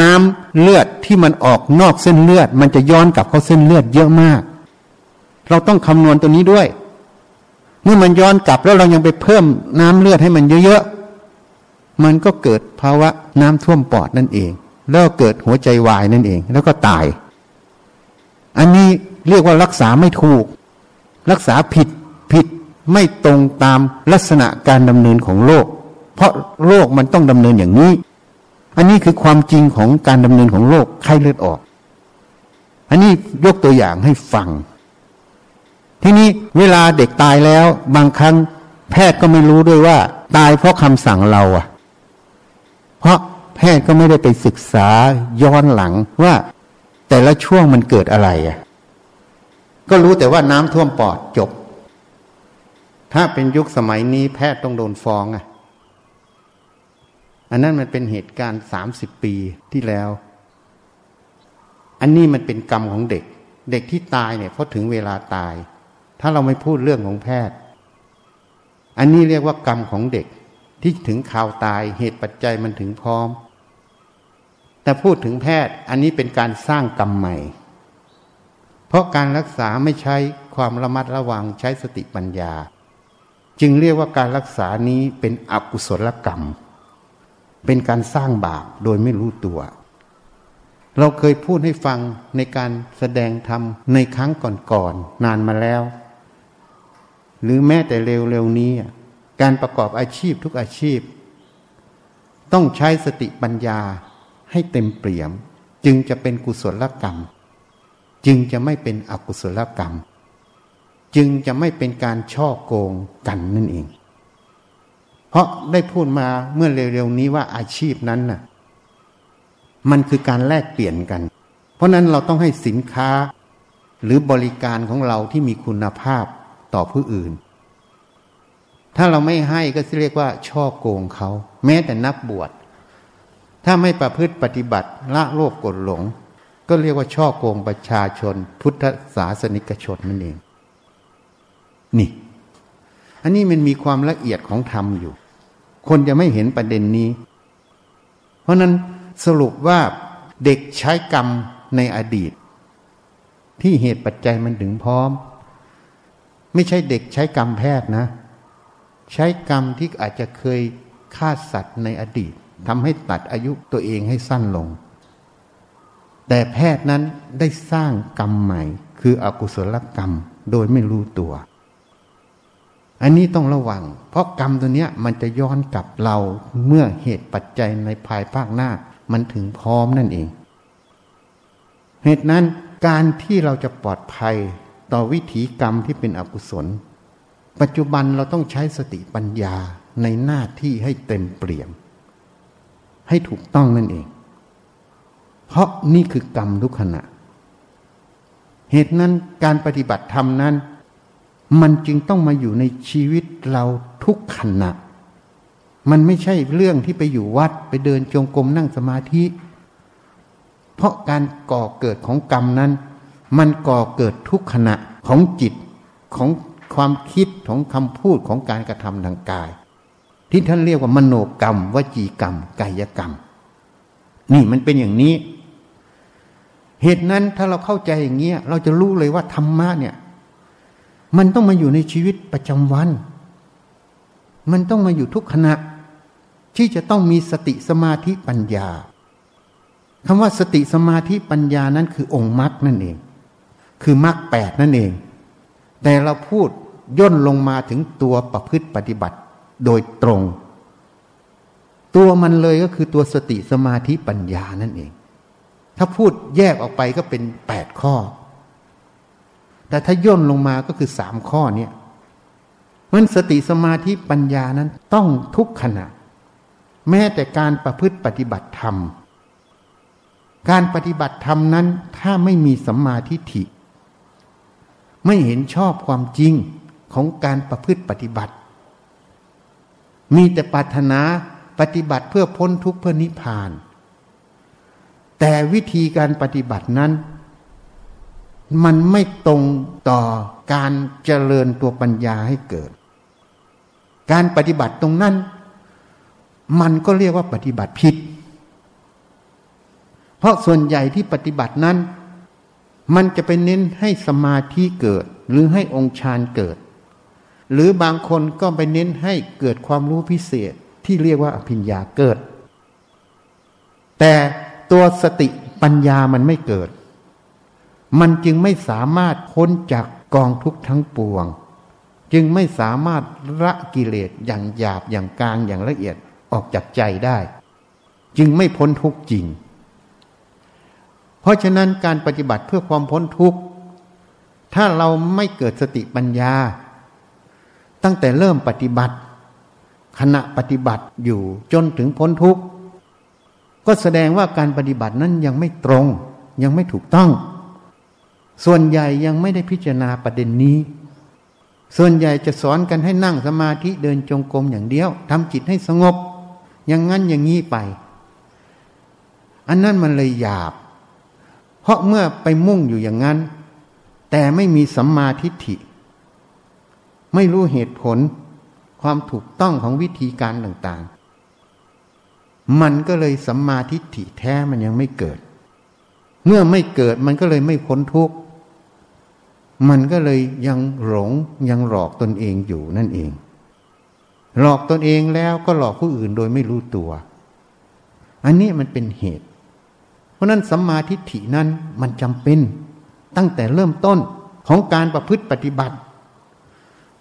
S1: น้ำเลือดที่มันออกนอกเส้นเลือด มันจะย้อนกลับเข้าเส้นเลือดเยอะมาก เราต้องคำนวณตัวนี้ด้วย เมื่อมันย้อนกลับแล้วเรายังไปเพิ่มน้ำเลือดให้มันเยอะๆ มันก็เกิดภาวะน้ำท่วมปอดนั่นเอง แล้วเกิดหัวใจวายนั่นเอง แล้วก็ตาย อันนี้เรียกว่ารักษาไม่ถูก รักษาผิดผิดไม่ตรงตามลักษณะการดำเนินของโลก เพราะโลกมันต้องดำเนินอย่างนี้ อันนี้คือความจริงของการดำเนินของโลกไข้เลือดออก อันนี้ยกตัวอย่างให้ฟัง ทีนี้เวลาเด็กตายแล้วบางครั้งแพทย์ก็ไม่รู้ด้วยว่า ตายเพราะคำสั่งเราอะเพราะแพทย์ก็ไม่ได้ไปศึกษาย้อนหลังว่า แต่ละช่วงมันเกิดอะไรอะ ก็รู้แต่ว่าน้ำท่วมปอดจบ ถ้าเป็นยุคสมัยนี้แพทย์ต้องโดนฟ้องอะอันนั้นมันเป็นเหตุการณ์สามสิบปีที่แล้ว อันนี้มันเป็นกรรมของเด็ก เด็กที่ตายเนี่ยเพราะถึงเวลาตาย ถ้าเราไม่พูดเรื่องของแพทย์ อันนี้เรียกว่ากรรมของเด็กที่ถึงข่าวตายเหตุปัจจัยมันถึงพร้อม แต่พูดถึงแพทย์อันนี้เป็นการสร้างกรรมใหม่ เพราะการรักษาไม่ใช้ความระมัดระวังใช้สติปัญญา จึงเรียกว่าการรักษานี้เป็นอกุศลกรรม เป็นการสร้างบาปโดยไม่รู้ตัว เราเคยพูดให้ฟังในการแสดงธรรมในครั้งก่อนๆนนานมาแล้ว หรือแม้แต่เร็วๆนี้ การประกอบอาชีพทุกอาชีพ ต้องใช้สติปัญญาให้เต็มเปี่ยม จึงจะเป็นกุศลกรรม จึงจะไม่เป็นอกุศลกรรม จึงจะไม่เป็นการช่อโกงกันนั่นเอง เพราะได้พูดมาเมื่อเร็วๆนี้ว่าอาชีพนั้นน่ะ มันคือการแลกเปลี่ยนกัน เพราะนั้นเราต้องให้สินค้า หรือบริการของเราที่มีคุณภาพต่อผู้อื่น ถ้าเราไม่ให้ก็เรียกว่าช่อโกงเขา แม้แต่นักบวชถ้าไม่ประพฤติปฏิบัติละโลภกดหลง ก็เรียกว่าช่อโกงประชาชน พุทธศาสนิกชนนั่นเอง นี่ อันนี้มันมีความละเอียดของธรรมอยู่ คนจะไม่เห็นประเด็นนี้ เพราะนั้นสรุปว่าเด็กใช้กรรมในอดีต ที่เหตุปัจจัยมันถึงพร้อม ไม่ใช่เด็กใช้กรรมแพทย์นะ ใช้กรรมที่อาจจะเคยฆ่าสัตว์ในอดีตทำให้ตัดอายุตัวเองให้สั้นลง แต่แพทย์นั้นได้สร้างกรรมใหม่ คืออกุศลกรรมโดยไม่รู้ตัว อันนี้ต้องระวัง เพราะกรรมตัวนี้มันจะย้อนกลับเราเมื่อเหตุปัจจัยในภายภาคหน้ามันถึงพร้อมนั่นเอง เหตุนั้นการที่เราจะปลอดภัยต่อวิถีกรรมที่เป็นอกุศล ปัจจุบันเราต้องใช้สติปัญญาในหน้าที่ให้เต็มเปี่ยม ให้ถูกต้องนั่นเอง เพราะนี่คือกรรมทุกขณะ เหตุนั้นการปฏิบัติธรรมนั้น มันจึงต้องมาอยู่ในชีวิตเราทุกขณะ มันไม่ใช่เรื่องที่ไปอยู่วัดไปเดินจงกรมนั่งสมาธิ เพราะการก่อเกิดของกรรมนั้น มันก่อเกิดทุกขณะของจิตของความคิดของคำพูดของการกระทำทางกาย ที่ท่านเรียกว่ามโนกรรม วจีกรรม กายกรรม นี่มันเป็นอย่างนี้ เหตุนั้นถ้าเราเข้าใจอย่างเงี้ยเราจะรู้เลยว่าธรรมะเนี่ย มันต้องมาอยู่ในชีวิตประจำวัน มันต้องมาอยู่ทุกขณะ ที่จะต้องมีสติสมาธิปัญญาคำว่าสติสมาธิปัญญานั้นคือองค์มรรคนั่นเอง คือมรรคแปดนั่นเอง แต่เราพูดย่นลงมาถึงตัวประพฤติปฏิบัติโดยตรง ตัวมันเลยก็คือตัวสติสมาธิปัญญานั่นเอง ถ้าพูดแยกออกไปก็เป็นแปดข้อ แต่ถ้าย่นลงมาก็คือสามข้อเนี่ยมันสติสมาธิปัญญานั้นต้องทุกขณะ แม้แต่การประพฤติปฏิบัติธรรม การปฏิบัติธรรมนั้นถ้าไม่มีสัมมาทิฏฐิ ไม่เห็นชอบความจริงของการประพฤติปฏิบัติ มีแต่ปรารถนาปฏิบัติเพื่อพ้นทุกข์เพื่อนิพพาน แต่วิธีการปฏิบัตินั้น มันไม่ตรงต่อการเจริญตัวปัญญาให้เกิด การปฏิบัติตรงนั้น มันก็เรียกว่าปฏิบัติผิด เพราะส่วนใหญ่ที่ปฏิบัตินั้น มันจะไปเน้นให้สมาธิเกิด หรือให้องค์ฌานเกิด หรือบางคนก็ไปเน้นให้เกิดความรู้พิเศษที่เรียกว่าอภิญญาเกิด แต่ ตัวสติปัญญามันไม่เกิด มันจึงไม่สามารถพ้นจากกองทุกข์ทั้งปวง จึงไม่สามารถละกิเลสอย่างหยาบอย่างกลางอย่างละเอียดออกจากใจได้ จึงไม่พ้นทุกข์จริง เพราะฉะนั้นการปฏิบัติเพื่อความพ้นทุกข์ถ้าเราไม่เกิดสติปัญญา ตั้งแต่เริ่มปฏิบัติ ขณะปฏิบัติอยู่จนถึงพ้นทุกข์ ก็แสดงว่าการปฏิบัตินั้นยังไม่ตรง ยังไม่ถูกต้อง ส่วนใหญ่ยังไม่ได้พิจารณาประเด็นนี้ ส่วนใหญ่จะสอนกันให้นั่งสมาธิเดินจงกรมอย่างเดียวทำจิตให้สงบ อย่างนั้นอย่างนี้ไป อันนั้นมันเลยหยาบ เพราะเมื่อไปมุ่งอยู่อย่างนั้น แต่ไม่มีสัมมาทิฏฐิ ไม่รู้เหตุผล ความถูกต้องของวิธีการต่าง มันก็เลยสัมมาทิฏฐิแท้มันยังไม่เกิด เมื่อไม่เกิดมันก็เลยไม่พ้นทุกข์มันก็เลยยังหลงยังหลอกตนเองอยู่นั่นเอง หลอกตนเองแล้วก็หลอกผู้อื่นโดยไม่รู้ตัว อันนี้มันเป็นเหตุ เพราะนั้นสัมมาทิฏฐินั้นมันจำเป็นตั้งแต่เริ่มต้นของการประพฤติปฏิบัติ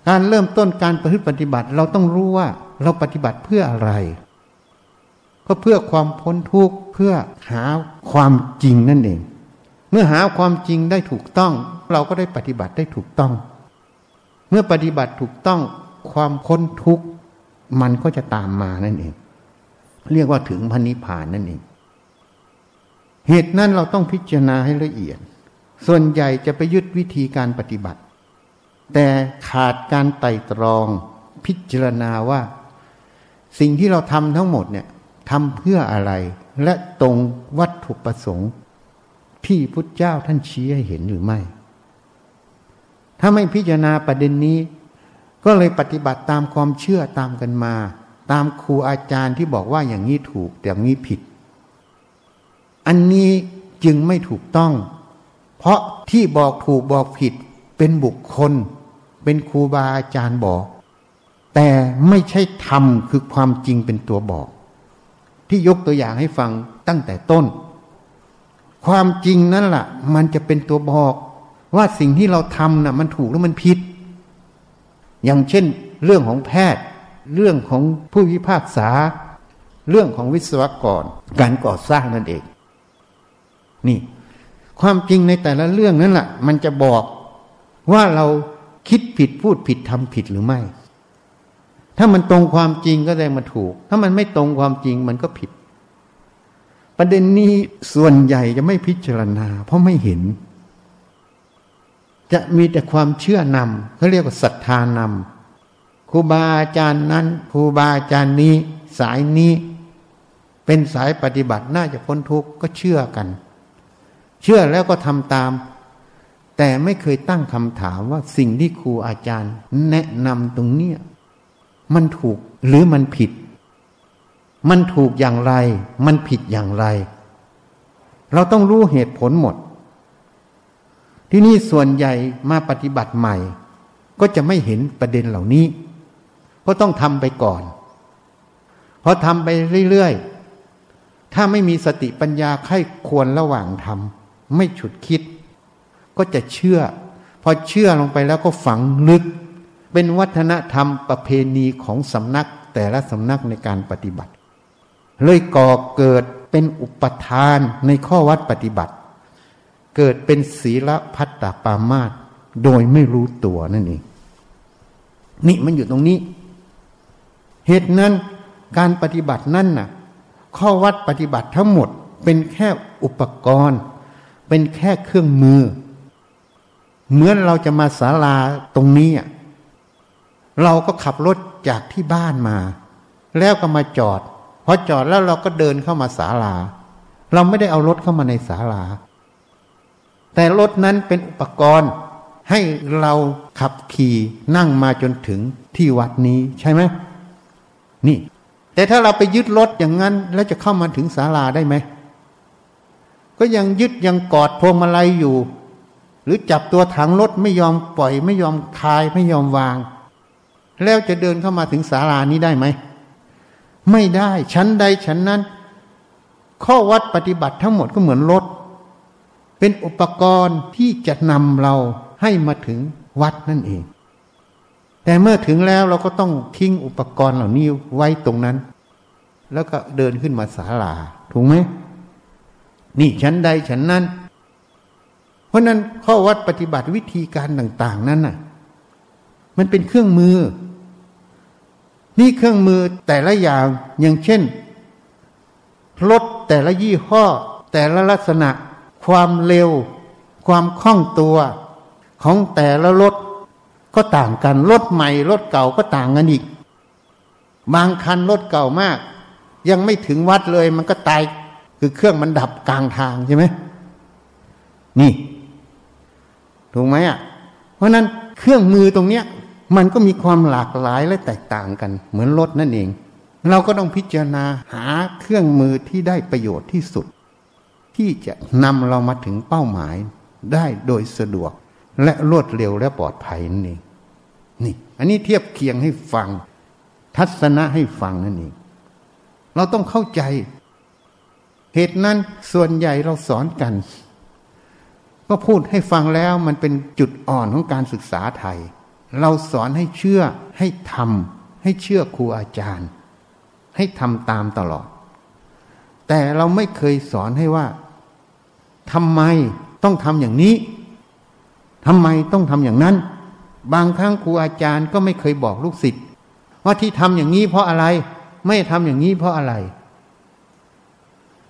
S1: การเริ่มต้นการประพฤติปฏิบัติ เราต้องรู้ว่าเราปฏิบัติเพื่ออะไร ก็เพื่อความพ้นทุกข์เพื่อหาความจริงนั่นเอง เมื่อหาความจริงได้ถูกต้อง เราก็ได้ปฏิบัติได้ถูกต้อง เมื่อปฏิบัติถูกต้องความพ้นทุกข์มันก็จะตามมานั่นเอง เรียกว่าถึงพันิพานนั่นเอง เหตุนั้นเราต้องพิจารณาให้ละเอียด ส่วนใหญ่จะไปยึดวิธีการปฏิบัติ แต่ขาดการไต่ตรอง พิจารณาว่า สิ่งที่เราทำทั้งหมดเนี่ย ทำเพื่ออะไร และตรงวัตถุประสงค์ที่พุทธเจ้าท่านชี้ให้เห็นหรือไม่ ถ้าไม่พิจารณาประเด็นนี้ ก็เลยปฏิบัติตามความเชื่อตามกันมา ตามครูอาจารย์ที่บอกว่าอย่างนี้ถูกอย่างนี้ผิด อันนี้จึงไม่ถูกต้อง เพราะที่บอกถูกบอกผิดเป็นบุคคล เป็นครูบาอาจารย์บอก แต่ไม่ใช่ธรรมคือความจริงเป็นตัวบอก ที่ยกตัวอย่างให้ฟังตั้งแต่ต้น ความจริงนั่นแหละมันจะเป็นตัวบอก ว่าสิ่งที่เราทำนะ่ะ มันถูกหรือมันผิด อย่างเช่น เรื่องของแพทย์ เรื่องของผู้พิพากษา เรื่องของวิศวกร การก่อสร้างนั่นเอง นี่ ความจริงในแต่ละเรื่องนั้นแหละมันจะบอกว่าเราคิดผิดพูดผิดทำผิดหรือไม่ ถ้ามันตรงความจริงก็ได้มาถูก ถ้ามันไม่ตรงความจริงมันก็ผิด ประเด็นนี้ส่วนใหญ่จะไม่พิจารณา เพราะไม่เห็น จะมีแต่ความเชื่อนำเขาเรียกว่าศรัทธานำครูบาอาจารย์นั้นครูบาอาจารย์นี้ สายนี้ เป็นสายปฏิบัติน่าจะพ้นทุกข์ก็เชื่อกัน เชื่อแล้วก็ทำตามแต่ไม่เคยตั้งคำถามว่าสิ่งที่ครูอาจารย์ แนะนำตรงเนี้ย มันถูกหรือมันผิด มันถูกอย่างไร มันผิดอย่างไร เราต้องรู้เหตุผลหมด ที่นี่ส่วนใหญ่มาปฏิบัติใหม่ ก็จะไม่เห็นประเด็นเหล่านี้ ก็ต้องทำไปก่อนพอทำไปเรื่อยๆ ถ้าไม่มีสติปัญญาไข้ควรระหว่างทำไม่ฉุดคิด ก็จะเชื่อ พอเชื่อลงไปแล้วก็ฝังลึก เป็นวัฒนธรรมประเพณีของสำนักแต่ละสำนักในการปฏิบัติ เลยก่อเกิดเป็นอุปทานในข้อวัดปฏิบัติ เกิดเป็นศีลพัตตาปามาตโดยไม่รู้ตัวนั่นเองนี่มันอยู่ตรงนี้ เหตุนั้นการปฏิบัตินั่นน่ะ ข้อวัดปฏิบัติทั้งหมด เป็นแค่อุปกรณ์ เป็นแค่เครื่องมือ เหมือนเราจะมาศาลาตรงนี้ เราก็ขับรถจากที่บ้านมา แล้วก็มาจอดพอจอดแล้วเราก็เดินเข้ามาศาลา เราไม่ได้เอารถเข้ามาในศาลา แต่รถนั้นเป็นอุปกรณ์ให้เราขับขี่นั่งมาจนถึงที่วัดนี้ใช่ไหมนี่ แต่ถ้าเราไปยึดรถอย่างนั้น แล้วจะเข้ามาถึงศาลาได้ไหมก็ยังยึดยังกอดพวงมาลัยอยู่ หรือจับตัวถังรถไม่ยอมปล่อยไม่ยอมคายไม่ยอมวาง แล้วจะเดินเข้ามาถึงศาลานี้ได้ไหม ไม่ได้ ชั้นใดชั้นนั้น ข้อวัดปฏิบัติทั้งหมดก็เหมือนรถ เป็นอุปกรณ์ที่จะนำเราให้มาถึงวัดนั่นเอง แต่เมื่อถึงแล้วเราก็ต้องทิ้งอุปกรณ์เหล่านี้ไว้ตรงนั้น แล้วก็เดินขึ้นมาศาลา ถูกไหม นี่ชั้นใดชั้นนั้น เพราะนั้นข้อวัดปฏิบัติวิธีการต่าง ๆ นั้นน่ะ มันเป็นเครื่องมือ นี่เครื่องมือแต่ละอย่างอย่างเช่นรถแต่ละยี่ห้อ แต่ละลักษณะ ความเร็ว ความคล่องตัวของแต่ละรถก็ต่างกันรถใหม่รถเก่าก็ต่างกันอีก บางคันรถเก่ามาก ยังไม่ถึงวัดเลยมันก็ตายคือเครื่องมันดับกลางทางใช่ไหมนี่ ถูกไหมอะ เพราะนั้นเครื่องมือตรงเนี้ย มันก็มีความหลากหลายและแตกต่างกัน เหมือนรถนั่นเอง เราก็ต้องพิจารณาหาเครื่องมือที่ได้ประโยชน์ที่สุด ที่จะนำเรามาถึงเป้าหมายได้โดยสะดวก และรวดเร็วและปลอดภัยนั่นเองนี่ อันนี้เทียบเคียงให้ฟัง ทัศนะให้ฟังนั่นเอง เราต้องเข้าใจ เหตุนั้นส่วนใหญ่เราสอนกัน ก็พูดให้ฟังแล้วมันเป็นจุดอ่อนของการศึกษาไทย เราสอนให้เชื่อให้ทำให้เชื่อครูอาจารย์ ให้ทำตามตลอด แต่เราไม่เคยสอนให้ว่าทำไมต้องทำอย่างนี้ทำไมต้องทำอย่างนั้น บางครั้งครูอาจารย์ก็ไม่เคยบอกลูกศิษย์ว่าที่ทำอย่างนี้เพราะอะไร ไม่ทำอย่างนี้เพราะอะไร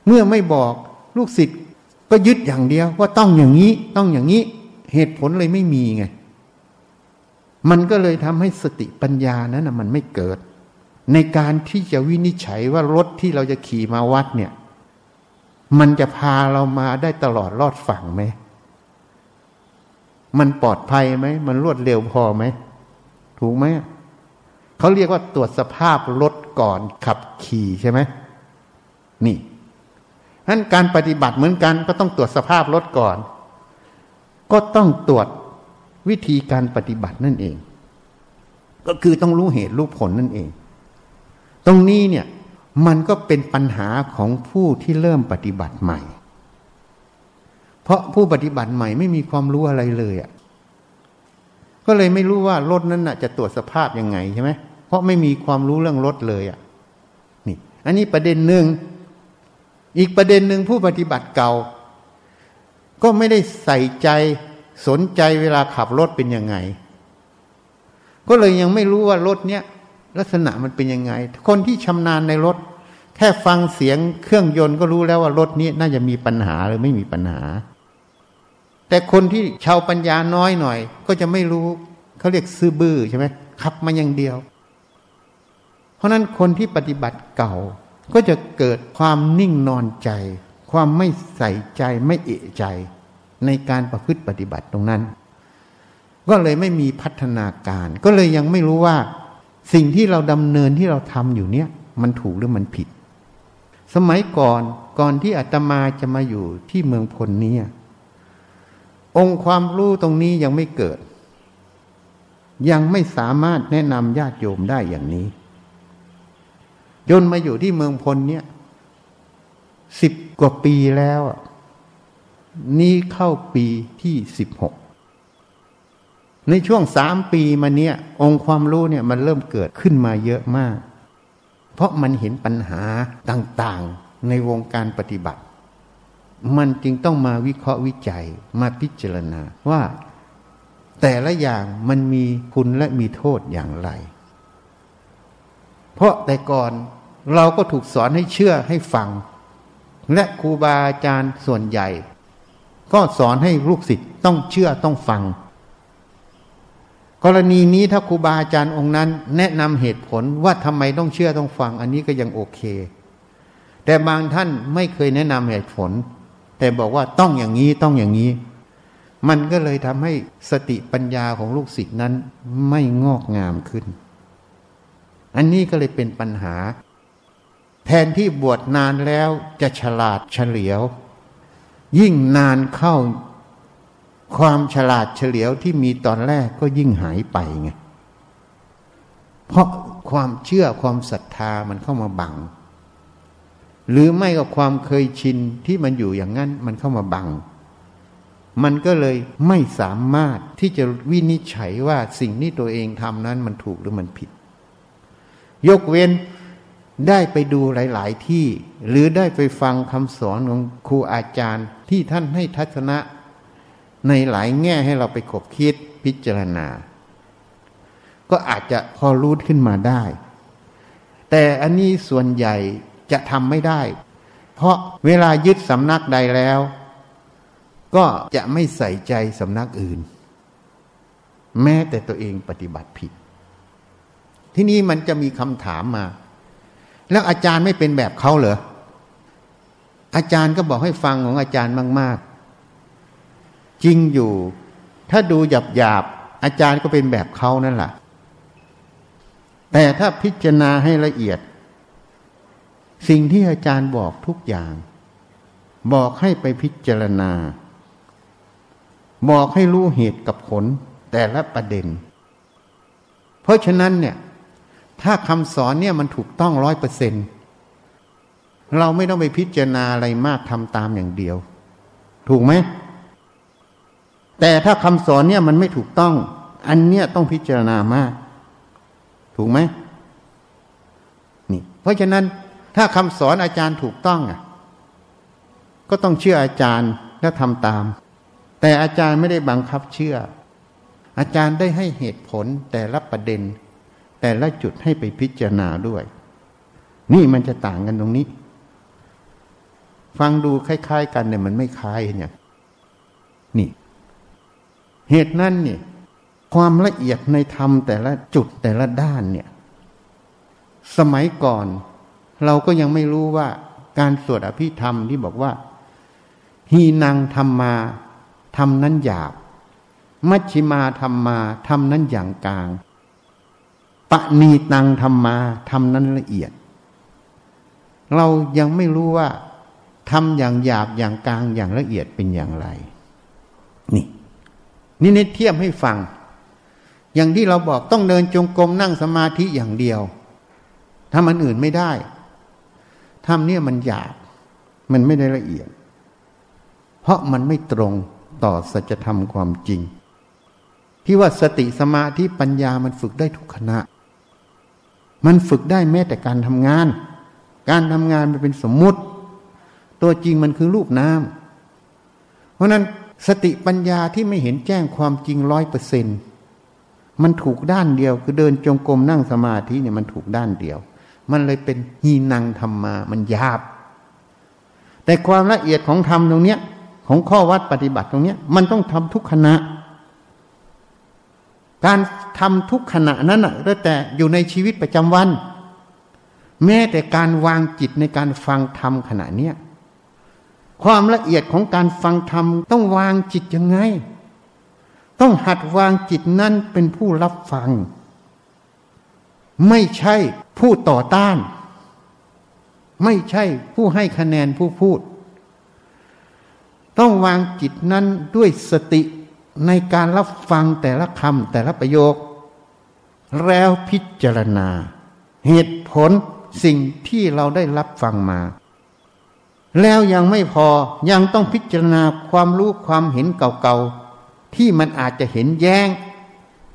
S1: เมื่อไม่บอกลูกศิษย์ก็ยึดอย่างเดียวว่าต้องอย่างนี้ต้องอย่างนี้ เหตุผลเลยไม่มีไง มันก็เลยทำให้สติปัญญานั้นนะมันไม่เกิด ในการที่จะวินิจฉัยว่ารถที่เราจะขี่มาวัดเนี่ย มันจะพาเรามาได้ตลอดรอดฝั่งไหม มันปลอดภัยไหม มันรวดเร็วพอไหม ถูกไหม เขาเรียกว่าตรวจสภาพรถก่อนขับขี่ใช่ไหม นี่นั้นการปฏิบัติเหมือนกันก็ต้องตรวจสภาพรถก่อน ก็ต้องตรวจ วิธีการปฏิบัตินั่นเอง ก็คือต้องรู้เหตุรู้ผลนั่นเอง ตรงนี้เนี่ยมันก็เป็นปัญหาของผู้ที่เริ่มปฏิบัติใหม่ เพราะผู้ปฏิบัติใหม่ไม่มีความรู้อะไรเลยอะ่ะก็เลยไม่รู้ว่ารถนั้นน่ะ จะตรวจสภาพยังไงใช่ไหมเพราะไม่มีความรู้เรื่องรถเลยอะ่ะนี่ อันนี้ประเด็นหนึ่งอีกประเด็นหนึ่งผู้ปฏิบัติเก่า ก็ไม่ได้ใส่ใจ สนใจเวลาขับรถเป็นยังไง ก็เลยยังไม่รู้ว่ารถเนี้ยลักษณะมันเป็นยังไง คนที่ชำนาญในรถ แค่ฟังเสียงเครื่องยนต์ก็รู้แล้วว่ารถนี้น่าจะมีปัญหาหรือไม่มีปัญหา แต่คนที่ชาวปัญญาน้อยหน่อย ก็จะไม่รู้เขาเรียกซื้อบื้อใช่ไหมขับมาอย่างเดียว เพราะนั้นคนที่ปฏิบัติเก่า ก็จะเกิดความนิ่งนอนใจ ความไม่ใส่ใจไม่เอะใจ ในการประพฤติปฏิบัติตรงนั้น ก็เลยไม่มีพัฒนาการ ก็เลยยังไม่รู้ว่า สิ่งที่เราดำเนินที่เราทำอยู่เนี่ย มันถูกหรือมันผิด สมัยก่อนก่อนที่อาตมาจะมาอยู่ที่เมืองพลนี้องค์ความรู้ตรงนี้ยังไม่เกิด ยังไม่สามารถแนะนำญาติโยมได้อย่างนี้จนมาอยู่ที่เมืองพลเนี่ยสิบกว่าปีแล้ว นี่เข้าปีที่สิบหกในช่วงสามปีมาเนี้ยองค์ความรู้เนี่ยมันเริ่มเกิดขึ้นมาเยอะมาก เพราะมันเห็นปัญหาต่างๆในวงการปฏิบัติ มันจึงต้องมาวิเคราะห์วิจัยมาพิจารณาว่า แต่ละอย่างมันมีคุณและมีโทษอย่างไร เพราะแต่ก่อนเราก็ถูกสอนให้เชื่อให้ฟัง และครูบาอาจารย์ส่วนใหญ่ ก็สอนให้ลูกศิษย์ต้องเชื่อต้องฟัง กรณีนี้ถ้าครูบาอาจารย์องค์นั้น แนะนำเหตุผลว่าทำไมต้องเชื่อต้องฟัง อันนี้ก็ยังโอเค แต่บางท่านไม่เคยแนะนำเหตุผล แต่บอกว่าต้องอย่างนี้ต้องอย่างนี้ มันก็เลยทำให้สติปัญญาของลูกศิษย์นั้นไม่งอกงามขึ้น อันนี้ก็เลยเป็นปัญหา แทนที่บวชนานแล้วจะฉลาดเฉลียว ยิ่งนานเข้า ความฉลาดเฉลียวที่มีตอนแรกก็ยิ่งหายไปไงเพราะความเชื่อความศรัทธามันเข้ามาบัง หรือไม่ก็ความเคยชินที่มันอยู่อย่างนั้นมันเข้ามาบัง มันก็เลยไม่สามารถที่จะวินิจฉัยว่าสิ่งที่ตัวเองทำนั้นมันถูกหรือมันผิด ยกเว้นได้ไปดูหลาย ๆ ที่ หรือได้ไปฟังคำสอนของครูอาจารย์ ที่ท่านให้ทัศนะ ในหลายแง่ให้เราไปขบคิดพิจารณา ก็อาจจะพอรู้ขึ้นมาได้ แต่อันนี้ส่วนใหญ่จะทำไม่ได้ เพราะเวลายึดสำนักใดแล้ว ก็จะไม่ใส่ใจสำนักอื่น แม้แต่ตัวเองปฏิบัติผิด ที่นี้มันจะมีคำถามมา แล้วอาจารย์ไม่เป็นแบบเขาเหรอ อาจารย์ก็บอกให้ฟังของอาจารย์มาก ๆ จริงอยู่ ถ้าดูหยาบหยาบอาจารย์ก็เป็นแบบเขานั่นแหละแต่ถ้าพิจารณาให้ละเอียด สิ่งที่อาจารย์บอกทุกอย่าง บอกให้ไปพิจารณา บอกให้รู้เหตุกับผลแต่ละประเด็น เพราะฉะนั้นเนี่ย ถ้าคำสอนเนี่ยมันถูกต้องร้อยเปอร์เซ็นต์ เราไม่ต้องไปพิจารณาอะไรมากทำตามอย่างเดียว ถูกไหม แต่ถ้าคำสอนเนี่ยมันไม่ถูกต้อง อันเนี้ยต้องพิจารณามาก ถูกไหมนี่เพราะฉะนั้นถ้าคำสอนอาจารย์ถูกต้องอะ ก็ต้องเชื่ออาจารย์และทำตาม แต่อาจารย์ไม่ได้บังคับเชื่อ อาจารย์ได้ให้เหตุผลแต่ละประเด็น แต่ละจุดให้ไปพิจารณาด้วย นี่มันจะต่างกันตรงนี้ ฟังดูคล้ายๆ กันเนี่ยมันไม่คล้ายเนี่ยนี่ เหตุนั้นเนี่ยความละเอียดในธรรมแต่ละจุดแต่ละด้านเนี่ย สมัยก่อน เราก็ยังไม่รู้ว่าการสวดอภิธรรมที่บอกว่าฮีนางธรรมมาทำนั้นหยาบ มัชชิมาธรรมมาทำนั้นอย่างกลางปณีตังธรรมมาทำนั้นละเอียด เรายังไม่รู้ว่า ทำอย่างหยาบอย่างกลางอย่างละเอียดเป็นอย่างไร นี่ นี่เนเทียบให้ฟัง อย่างที่เราบอกต้องเดินจงกรมนั่งสมาธิอย่างเดียวทำอันอื่นไม่ได้ทำเนี่ยมันหยาบ มันไม่ได้ละเอียด เพราะมันไม่ตรงต่อสัจธรรมความจริง ที่ว่าสติสมาธิปัญญามันฝึกได้ทุกขณะ มันฝึกได้แม้แต่การทำงาน การทำงานมันเป็นสมมุติ ตัวจริงมันคือรูปน้ำเพราะนั้นสติปัญญาที่ไม่เห็นแจ้งความจริงร้อยเปอร์เซ็นต์มันถูกด้านเดียว คือเดินจงกรมนั่งสมาธิเนี่ยมันถูกด้านเดียว มันเลยเป็นหีนังธรรมา มันยาบ แต่ความละเอียดของธรรมตรงเนี้ย ของข้อวัดปฏิบัติตรงเนี้ย มันต้องทำทุกขณะ การทำทุกขณะนั้นอะแต่อยู่ในชีวิตประจำวัน แม้แต่การวางจิตในการฟังธรรมขณะเนี้ย ความละเอียดของการฟังธรรมต้องวางจิตยังไง ต้องหัดวางจิตนั้นเป็นผู้รับฟัง ไม่ใช่ผู้ต่อต้าน ไม่ใช่ผู้ให้คะแนนผู้พูด ต้องวางจิตนั้นด้วยสติในการรับฟังแต่ละคำแต่ละประโยค แล้วพิจารณา เหตุผลสิ่งที่เราได้รับฟังมา แล้วยังไม่พอยังต้องพิจารณาความรู้ความเห็นเก่าๆ ที่มันอาจจะเห็นแย้ง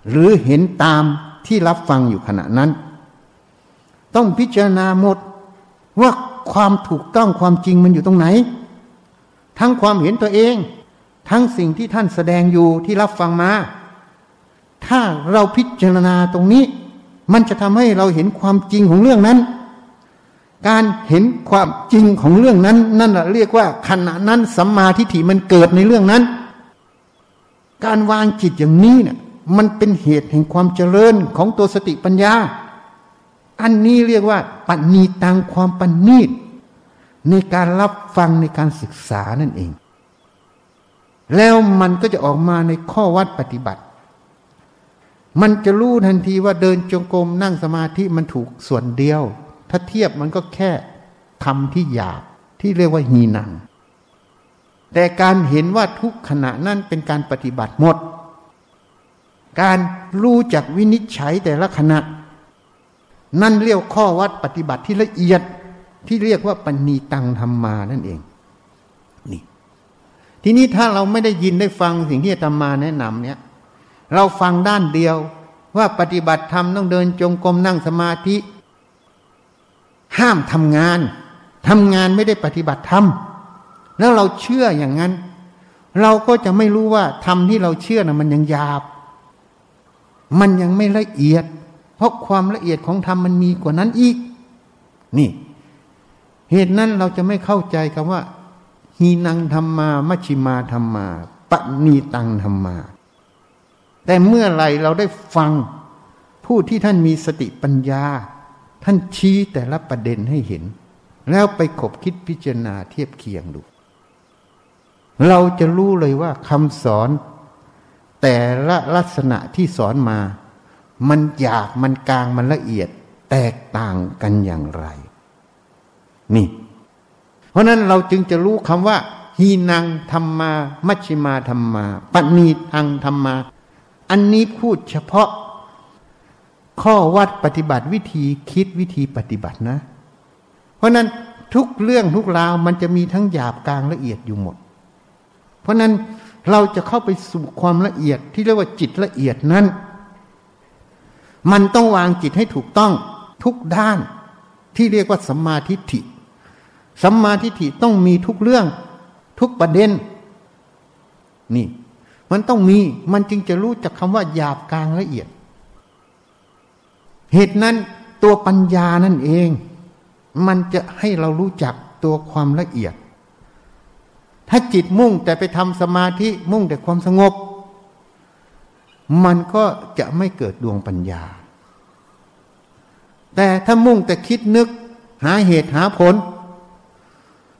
S1: หรือเห็นตามที่รับฟังอยู่ขณะนั้น ต้องพิจารณาหมดว่าความถูกต้องความจริงมันอยู่ตรงไหน ทั้งความเห็นตัวเอง ทั้งสิ่งที่ท่านแสดงอยู่ที่รับฟังมา ถ้าเราพิจารณาตรงนี้ มันจะทำให้เราเห็นความจริงของเรื่องนั้น การเห็นความจริงของเรื่องนั้น นั่นแหละเรียกว่าขณะนั้นสัมมาทิฏฐิมันเกิดในเรื่องนั้น การวางจิตอย่างนี้เนี่ยมันเป็นเหตุแห่งความเจริญของตัวสติปัญญา อันนี้เรียกว่าปัญญีตังความปัญญีตในการรับฟังในการศึกษานั่นเอง แล้วมันก็จะออกมาในข้อวัดปฏิบัติ มันจะรู้ทันทีว่าเดินจงกรมนั่งสมาธิมันถูกส่วนเดียว ถ้าเทียบมันก็แค่ทำที่หยาบที่เรียกว่าหีนัง แต่การเห็นว่าทุกขณะนั้นเป็นการปฏิบัติหมด การรู้จักวินิจฉัยแต่ละขณะ นั่นเรียกข้อวัดปฏิบัติที่ละเอียดที่เรียกว่าปณีตังธรรมานั่นเองนี่ทีนี้ถ้าเราไม่ได้ยินได้ฟังสิ่งที่ธรรมาแนะนำเนี่ย เราฟังด้านเดียวว่าปฏิบัติธรรมต้องเดินจงกรมนั่งสมาธิ ห้ามทำงานทำงานไม่ได้ปฏิบัติธรรมแล้วเราเชื่ออย่างนั้น เราก็จะไม่รู้ว่าธรรมที่เราเชื่อนะ่ะมันยังหยาบ มันยังไม่ละเอียด เพราะความละเอียดของธรรมมันมีกว่านั้นอีก นี่ เหตุนั้นเราจะไม่เข้าใจคำว่าหีนังธรรมา มัชชิมาธรรมาปณีตังธรรมา แต่เมื่อไรเราได้ฟังผู้ที่ท่านมีสติปัญญา ท่านชี้แต่ละประเด็นให้เห็น แล้วไปขบคิดพิจารณาเทียบเคียงดู เราจะรู้เลยว่าคำสอน แต่ละลักษณะที่สอนมา มันหยาบมันกลางมันละเอียด แตกต่างกันอย่างไร นี่ เพราะนั้นเราจึงจะรู้คำว่าฮีนังธรรมา มัชชิมาธรรมาปณีทังธรรมา อันนี้พูดเฉพาะ ข้อวัดปฏิบัติวิธีคิดวิธีปฏิบัตินะ เพราะนั้นทุกเรื่องทุกราวมันจะมีทั้งหยาบกลางละเอียดอยู่หมด เพราะนั้นเราจะเข้าไปสู่ความละเอียดที่เรียกว่าจิตละเอียดนั้น มันต้องวางจิตให้ถูกต้องทุกด้านที่เรียกว่าสัมมาทิฏฐิสัมมาทิฏฐิต้องมีทุกเรื่องทุกประเด็น นี่ มันต้องมีมันจึงจะรู้จักคำว่าหยาบกลางละเอียด เหตุนั้นตัวปัญญานั่นเอง มันจะให้เรารู้จักตัวความละเอียด ถ้าจิตมุ่งแต่ไปทำสมาธิมุ่งแต่ความสงบ มันก็จะไม่เกิดดวงปัญญา แต่ถ้ามุ่งแต่คิดนึก หาเหตุหาผล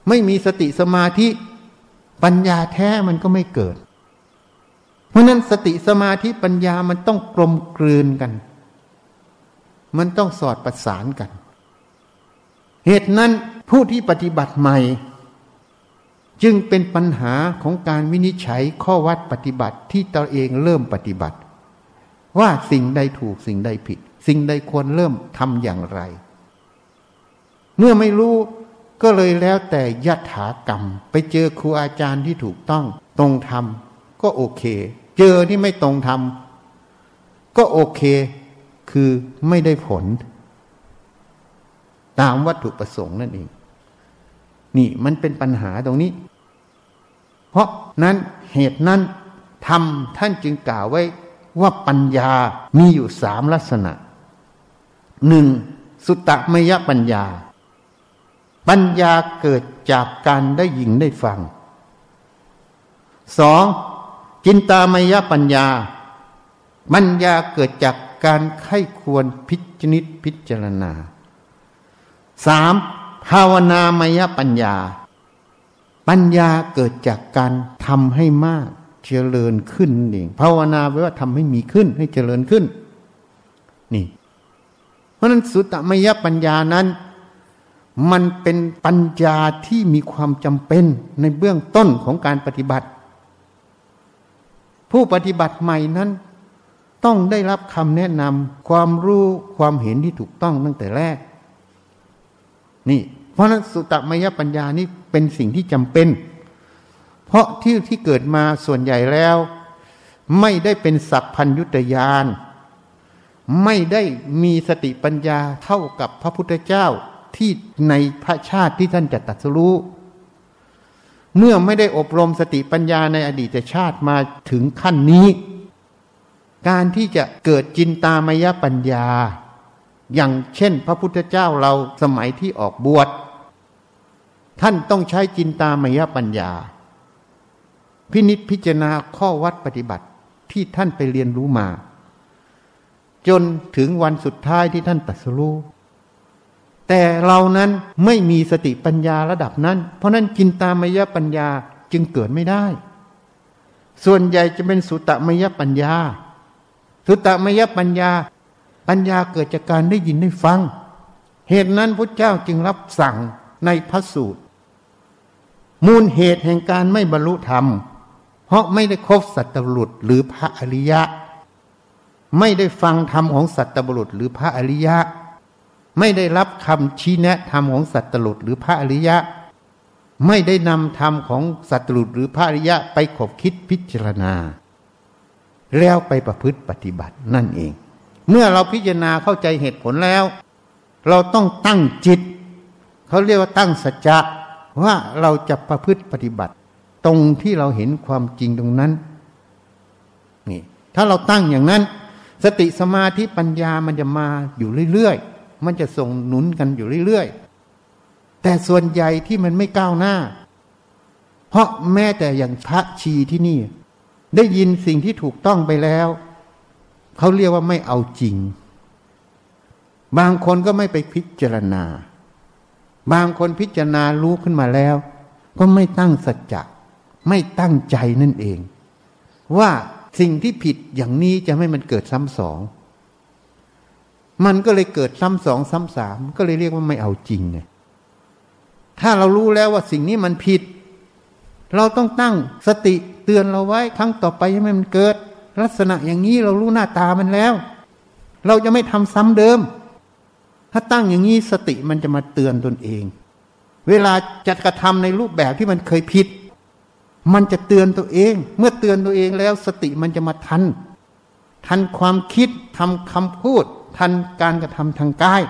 S1: ไม่มีสติสมาธิปัญญาแท้มันก็ไม่เกิด เพราะนั้นสติสมาธิปัญญามันต้องกลมกลืนกัน มันต้องสอดประสานกัน เหตุนั้นผู้ที่ปฏิบัติใหม่ จึงเป็นปัญหาของการวินิจฉัยข้อวัดปฏิบัติที่ตัวเองเริ่มปฏิบัติ ว่าสิ่งใดถูกสิ่งใดผิด สิ่งใดควรเริ่มทำอย่างไร เมื่อไม่รู้ก็เลยแล้วแต่ยถากรรม ไปเจอครูอาจารย์ที่ถูกต้อง ตรงธรรมก็โอเค เจอที่ไม่ตรงธรรมก็โอเค คือไม่ได้ผล ตามวัตถุประสงค์นั่นเอง นี่มันเป็นปัญหาตรงนี้ เพราะนั้นเหตุนั้นธรรมท่านจึงกล่าวไว้ว่าปัญญามีอยู่สามลักษณะหนึ่งสุตตมยปัญญา ปัญญาเกิดจากการได้ยินได้ฟังสองจินตามยปัญญา ปัญญาเกิดจาก การไข้ควรพิจนิตพิจารณาสามภาวนามยปัญญา ปัญญาเกิดจากการทำให้มากเจริญขึ้นเองภาวนาแปลว่าทำให้มีขึ้นให้เจริญขึ้น นี่ เพราะนั้นสุตตมยปัญญานั้น มันเป็นปัญญาที่มีความจำเป็นในเบื้องต้นของการปฏิบัติ ผู้ปฏิบัติใหม่นั้น ต้องได้รับคำแนะนำความรู้ความเห็นที่ถูกต้องตั้งแต่แรก นี่ เพราะนั้นสุตมยปัญญานี่เป็นสิ่งที่จำเป็น เพราะที่ที่เกิดมาส่วนใหญ่แล้ว ไม่ได้เป็นสัพพัญยุตยานไม่ได้มีสติปัญญาเท่ากับพระพุทธเจ้าที่ในพระชาติที่ท่านจะตัดสู้เมื่อไม่ได้อบรมสติปัญญาในอดีตชาติมาถึงขั้นนี้ การที่จะเกิดจินตามยปัญญา อย่างเช่น พระพุทธเจ้าเราสมัยที่ออกบวชท่านต้องใช้จินตามยปัญญา พินิษพิจารณาข้อวัดปฏิบัติที่ท่านไปเรียนรู้มา จนถึงวันสุดท้ายที่ท่านตัดสู้แต่เรานั้นไม่มีสติปัญญาระดับนั้น เพราะนั้นกินตามยปัญญาจึงเกิดไม่ได้ ส่วนใหญ่จะเป็นสุตตมยปัญญา สุตมยปัญญา ปัญญาเกิดจากการได้ยินได้ฟัง เหตุนั้นพระเจ้าจึงรับสั่งในพระสูตร มูลเหตุแห่งการไม่บรรลุธรรม เพราะไม่ได้คบสัตบุรุษหรือพระอริยะ ไม่ได้ฟังธรรมของสัตบุรุษหรือพระอริยะ ไม่ได้รับคำชี้แนะธรรมของสัตตลุดหรือพระอริยะไม่ได้นำธรรมของสัตตลุดหรือพระอริยะไปขบคิดพิจารณา แล้วไปประพฤติปฏิบัตินั่นเอง เมื่อเราพิจารณาเข้าใจเหตุผลแล้ว เราต้องตั้งจิต เขาเรียกว่าตั้งสัจจะว่าเราจะประพฤติปฏิบัติ ตรงที่เราเห็นความจริงตรงนั้นนี่ถ้าเราตั้งอย่างนั้น สติสมาธิปัญญามันจะมาอยู่เรื่อยๆ มันจะส่งหนุนกันอยู่เรื่อยๆ แต่ส่วนใหญ่ที่มันไม่ก้าวหน้า เพราะแม้แต่อย่างพระชีที่นี่ ได้ยินสิ่งที่ถูกต้องไปแล้ว เขาเรียกว่าไม่เอาจริง บางคนก็ไม่ไปพิจารณา บางคนพิจารณารู้ขึ้นมาแล้ว ก็ไม่ตั้งสัจจะไม่ตั้งใจนั่นเอง ว่าสิ่งที่ผิดอย่างนี้จะไม่มันเกิดซ้ำสอง มันก็เลยเกิดซ้ำสองซ้ำสามก็เลยเรียกว่าไม่เอาจริงไงถ้าเรารู้แล้วว่าสิ่งนี้มันผิด เราต้องตั้งสติเตือนเราไว้ครั้งต่อไปให้มันเกิด ลักษณะอย่างนี้เรารู้หน้าตามันแล้ว เราจะไม่ทำซ้ำเดิม ถ้าตั้งอย่างนี้สติมันจะมาเตือนตนเอง เวลาจะกระทำในรูปแบบที่มันเคยผิด มันจะเตือนตัวเอง เมื่อเตือนตัวเองแล้วสติมันจะมาทัน ทันความคิดทำคำพูด ทันการกระทำทางกาย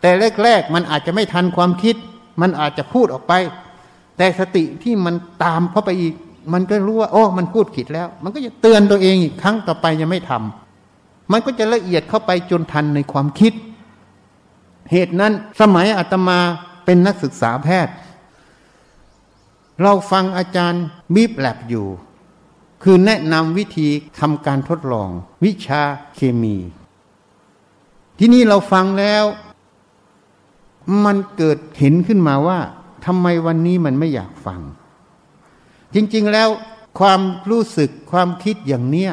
S1: แต่แรกๆมันอาจจะไม่ทันความคิด มันอาจจะพูดออกไป แต่สติที่มันตามเข้าไปอีก มันก็รู้ว่าโอ้มันพูดผิดแล้ว มันก็จะเตือนตัวเองอีกครั้งต่อไปยังไม่ทำมันก็จะละเอียดเข้าไปจนทันในความคิด เหตุนั้นสมัยอาตมาเป็นนักศึกษาแพทย์ เราฟังอาจารย์บีบแลบอยู่ คือแนะนำวิธีทำการทดลอง วิชาเคมี ที่นี่เราฟังแล้ว มันเกิดเห็นขึ้นมาว่า ทำไมวันนี้มันไม่อยากฟัง จริง ๆ แล้วความรู้สึกความคิดอย่างเนี้ย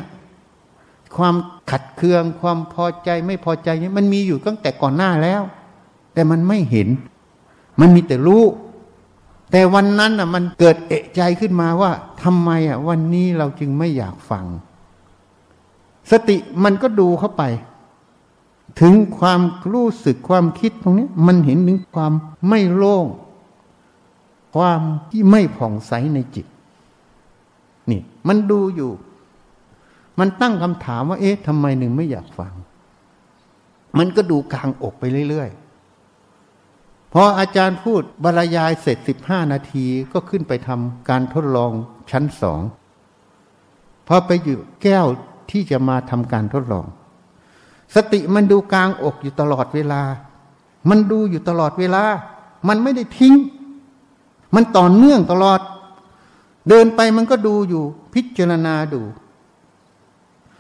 S1: ความขัดเคือง ความพอใจไม่พอใจเนี่ยมันมีอยู่ตั้งแต่ก่อนหน้าแล้ว แต่มันไม่เห็น มันมีแต่รู้ แต่วันนั้นอะมันเกิดเอะใจขึ้นมาว่าทำไมอะวันนี้เราจึงไม่อยากฟัง สติมันก็ดูเข้าไป ถึงความรู้สึกความคิดตรงนี้ มันเห็นถึงความไม่โล่ง ความที่ไม่ผ่องใสในจิต นี่ มันดูอยู่ มันตั้งคำถามว่า เอ๊ะทำไมหนึ่งไม่อยากฟัง มันก็ดูกลางอกไปเรื่อยๆ พออาจารย์พูดบรรยายเสร็จสิบห้านาทีก็ขึ้นไปทำการทดลองชั้นสองพอไปอยู่แก้วที่จะมาทำการทดลอง สติมันดูกลางอกอยู่ตลอดเวลา มันดูอยู่ตลอดเวลา มันไม่ได้ทิ้ง มันต่อเนื่องตลอด เดินไปมันก็ดูอยู่พิจารณาดู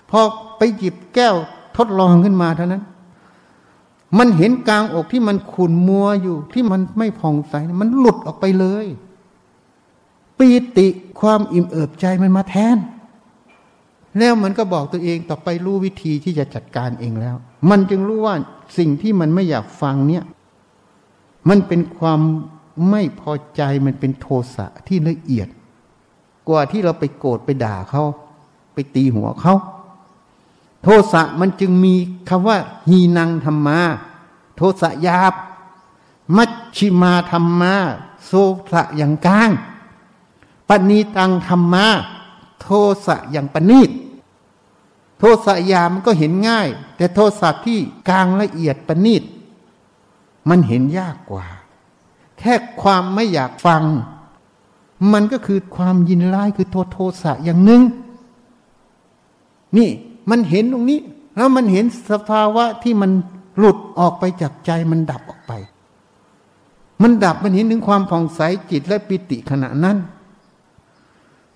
S1: พอไปหยิบแก้วทดลองขึ้นมาเท่านั้น มันเห็นกลางอกที่มันขุ่นมัวอยู่ ที่มันไม่ผ่องใส มันหลุดออกไปเลยปีติความอิ่มเอิบใจมันมาแทน แล้วมันก็บอกตัวเองต่อไปรู้วิธีที่จะจัดการเองแล้ว มันจึงรู้ว่าสิ่งที่มันไม่อยากฟังเนี่ย มันเป็นความ ไม่พอใจมันเป็นโทสะที่ละเอียด กว่าที่เราไปโกรธไปด่าเขาไปตีหัวเขาโทสะมันจึงมีคำว่าหีนังธรรมา โทสะยาบ มัชชิมาธรรมา โซสะอย่างกลางปณีตังธรรมา โทสะอย่างปณีตโทสะยามันก็เห็นง่าย แต่โทสะที่กลางละเอียดปณีตมันเห็นยากกว่า แค่ความไม่อยากฟัง มันก็คือความยินร้ายคือโทโทสะอย่างหนึ่งนี่มันเห็นตรงนี้ แล้วมันเห็นสภาวะที่มันหลุดออกไปจากใจมันดับออกไป มันดับมันเห็นถึงความผ่องใสจิตและปิติขณะนั้น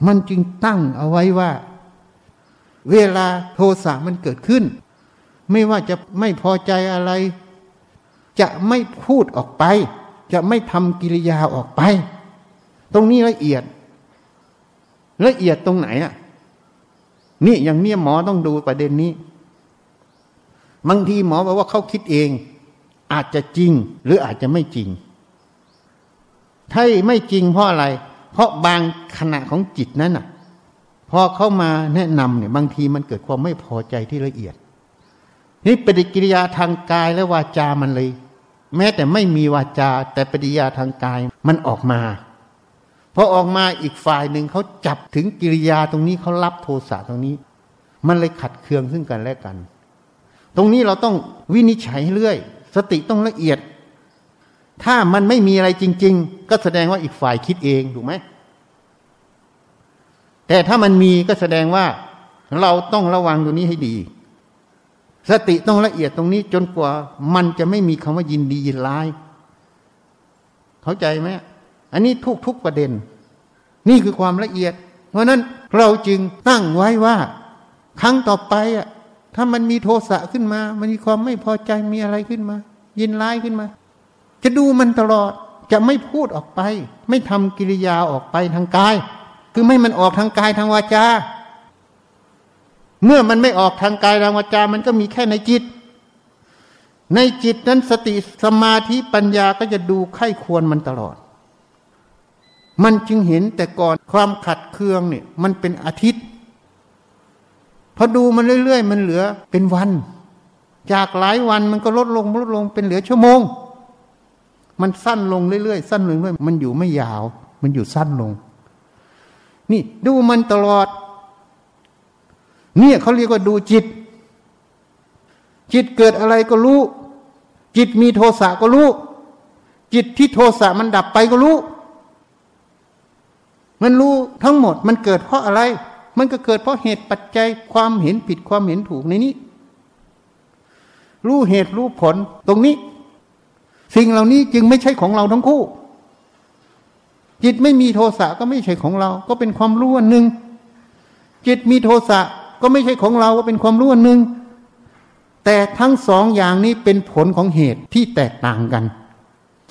S1: มันจึงตั้งเอาไว้ว่า เวลาโทสะมันเกิดขึ้น ไม่ว่าจะไม่พอใจอะไร จะไม่พูดออกไป จะไม่ทำกิริยาออกไป ตรงนี้ละเอียด ละเอียดตรงไหนอะ นี่อย่างเนี้ยหมอต้องดูประเด็นนี้ บางทีหมอบอกว่าเขาคิดเอง อาจจะจริง หรืออาจจะไม่จริง ถ้าไม่จริงเพราะอะไร เพราะบางขณะของจิตนั้นน่ะ พอเข้ามาแนะนำเนี่ย บางทีมันเกิดความไม่พอใจที่ละเอียด นี่ปฏิกิริยาทางกายและวาจามันเลย แม้แต่ไม่มีวาจา แต่ปฏิยาทางกายมันออกมาพอออกมาอีกฝ่ายหนึ่งเขาจับถึงกิริยาตรงนี้เขารับโทสะตรงนี้ มันเลยขัดเคืองซึ่งกันและกัน ตรงนี้เราต้องวินิจฉัยเรื่อย สติต้องละเอียด ถ้ามันไม่มีอะไรจริง ๆ ก็แสดงว่าอีกฝ่ายคิดเองถูกไหมแต่ถ้ามันมีก็แสดงว่าเราต้องระวังตรงนี้ให้ดี สติต้องละเอียดตรงนี้จนกว่ามันจะไม่มีคำว่ายินดียินร้าย เข้าใจไหมอันนี้ทุกทุกประเด็น นี่คือความละเอียด เพราะนั้นเราจึงตั้งไว้ว่า ครั้งต่อไปอะถ้ามันมีโทสะขึ้นมา มันมีความไม่พอใจมีอะไรขึ้นมา ยินร้ายขึ้นมา จะดูมันตลอดจะไม่พูดออกไป ไม่ทำกิริยาออกไปทางกาย คือไม่มันออกทางกายทางวาจา เมื่อมันไม่ออกทางกายทางวาจา มันก็มีแค่ในจิต ในจิตนั้นสติสมาธิปัญญาก็จะดูไข้ควรมันตลอด มันจึงเห็นแต่ก่อนความขัดเคืองเนี่ย มันเป็นอาทิตย์พอดูมันเรื่อยๆ มันเหลือเป็นวัน จากหลายวันมันก็ลดลงลดลงเป็นเหลือชั่วโมง มันสั้นลงเรื่อยๆสั้นลงเรื่อยมันอยู่ไม่ยาว มันอยู่สั้นลง นี่ดูมันตลอด เนี่ยเขาเรียกว่าดูจิต จิตเกิดอะไรก็รู้ จิตมีโทสะก็รู้ จิตที่โทสะมันดับไปก็รู้ มันรู้ทั้งหมดมันเกิดเพราะอะไร มันก็เกิดเพราะเหตุปัจจัยความเห็นผิดความเห็นถูกในนี้ รู้เหตุรู้ผลตรงนี้ สิ่งเหล่านี้จึงไม่ใช่ของเราทั้งคู่ จิตไม่มีโทสะก็ไม่ใช่ของเรา ก็เป็นความรู้อันหนึ่งจิตมีโทสะ ก็ไม่ใช่ของเราก็เป็นความรู้อันหนึ่งแต่ทั้งสองอย่างนี้เป็นผลของเหตุที่แตกต่างกัน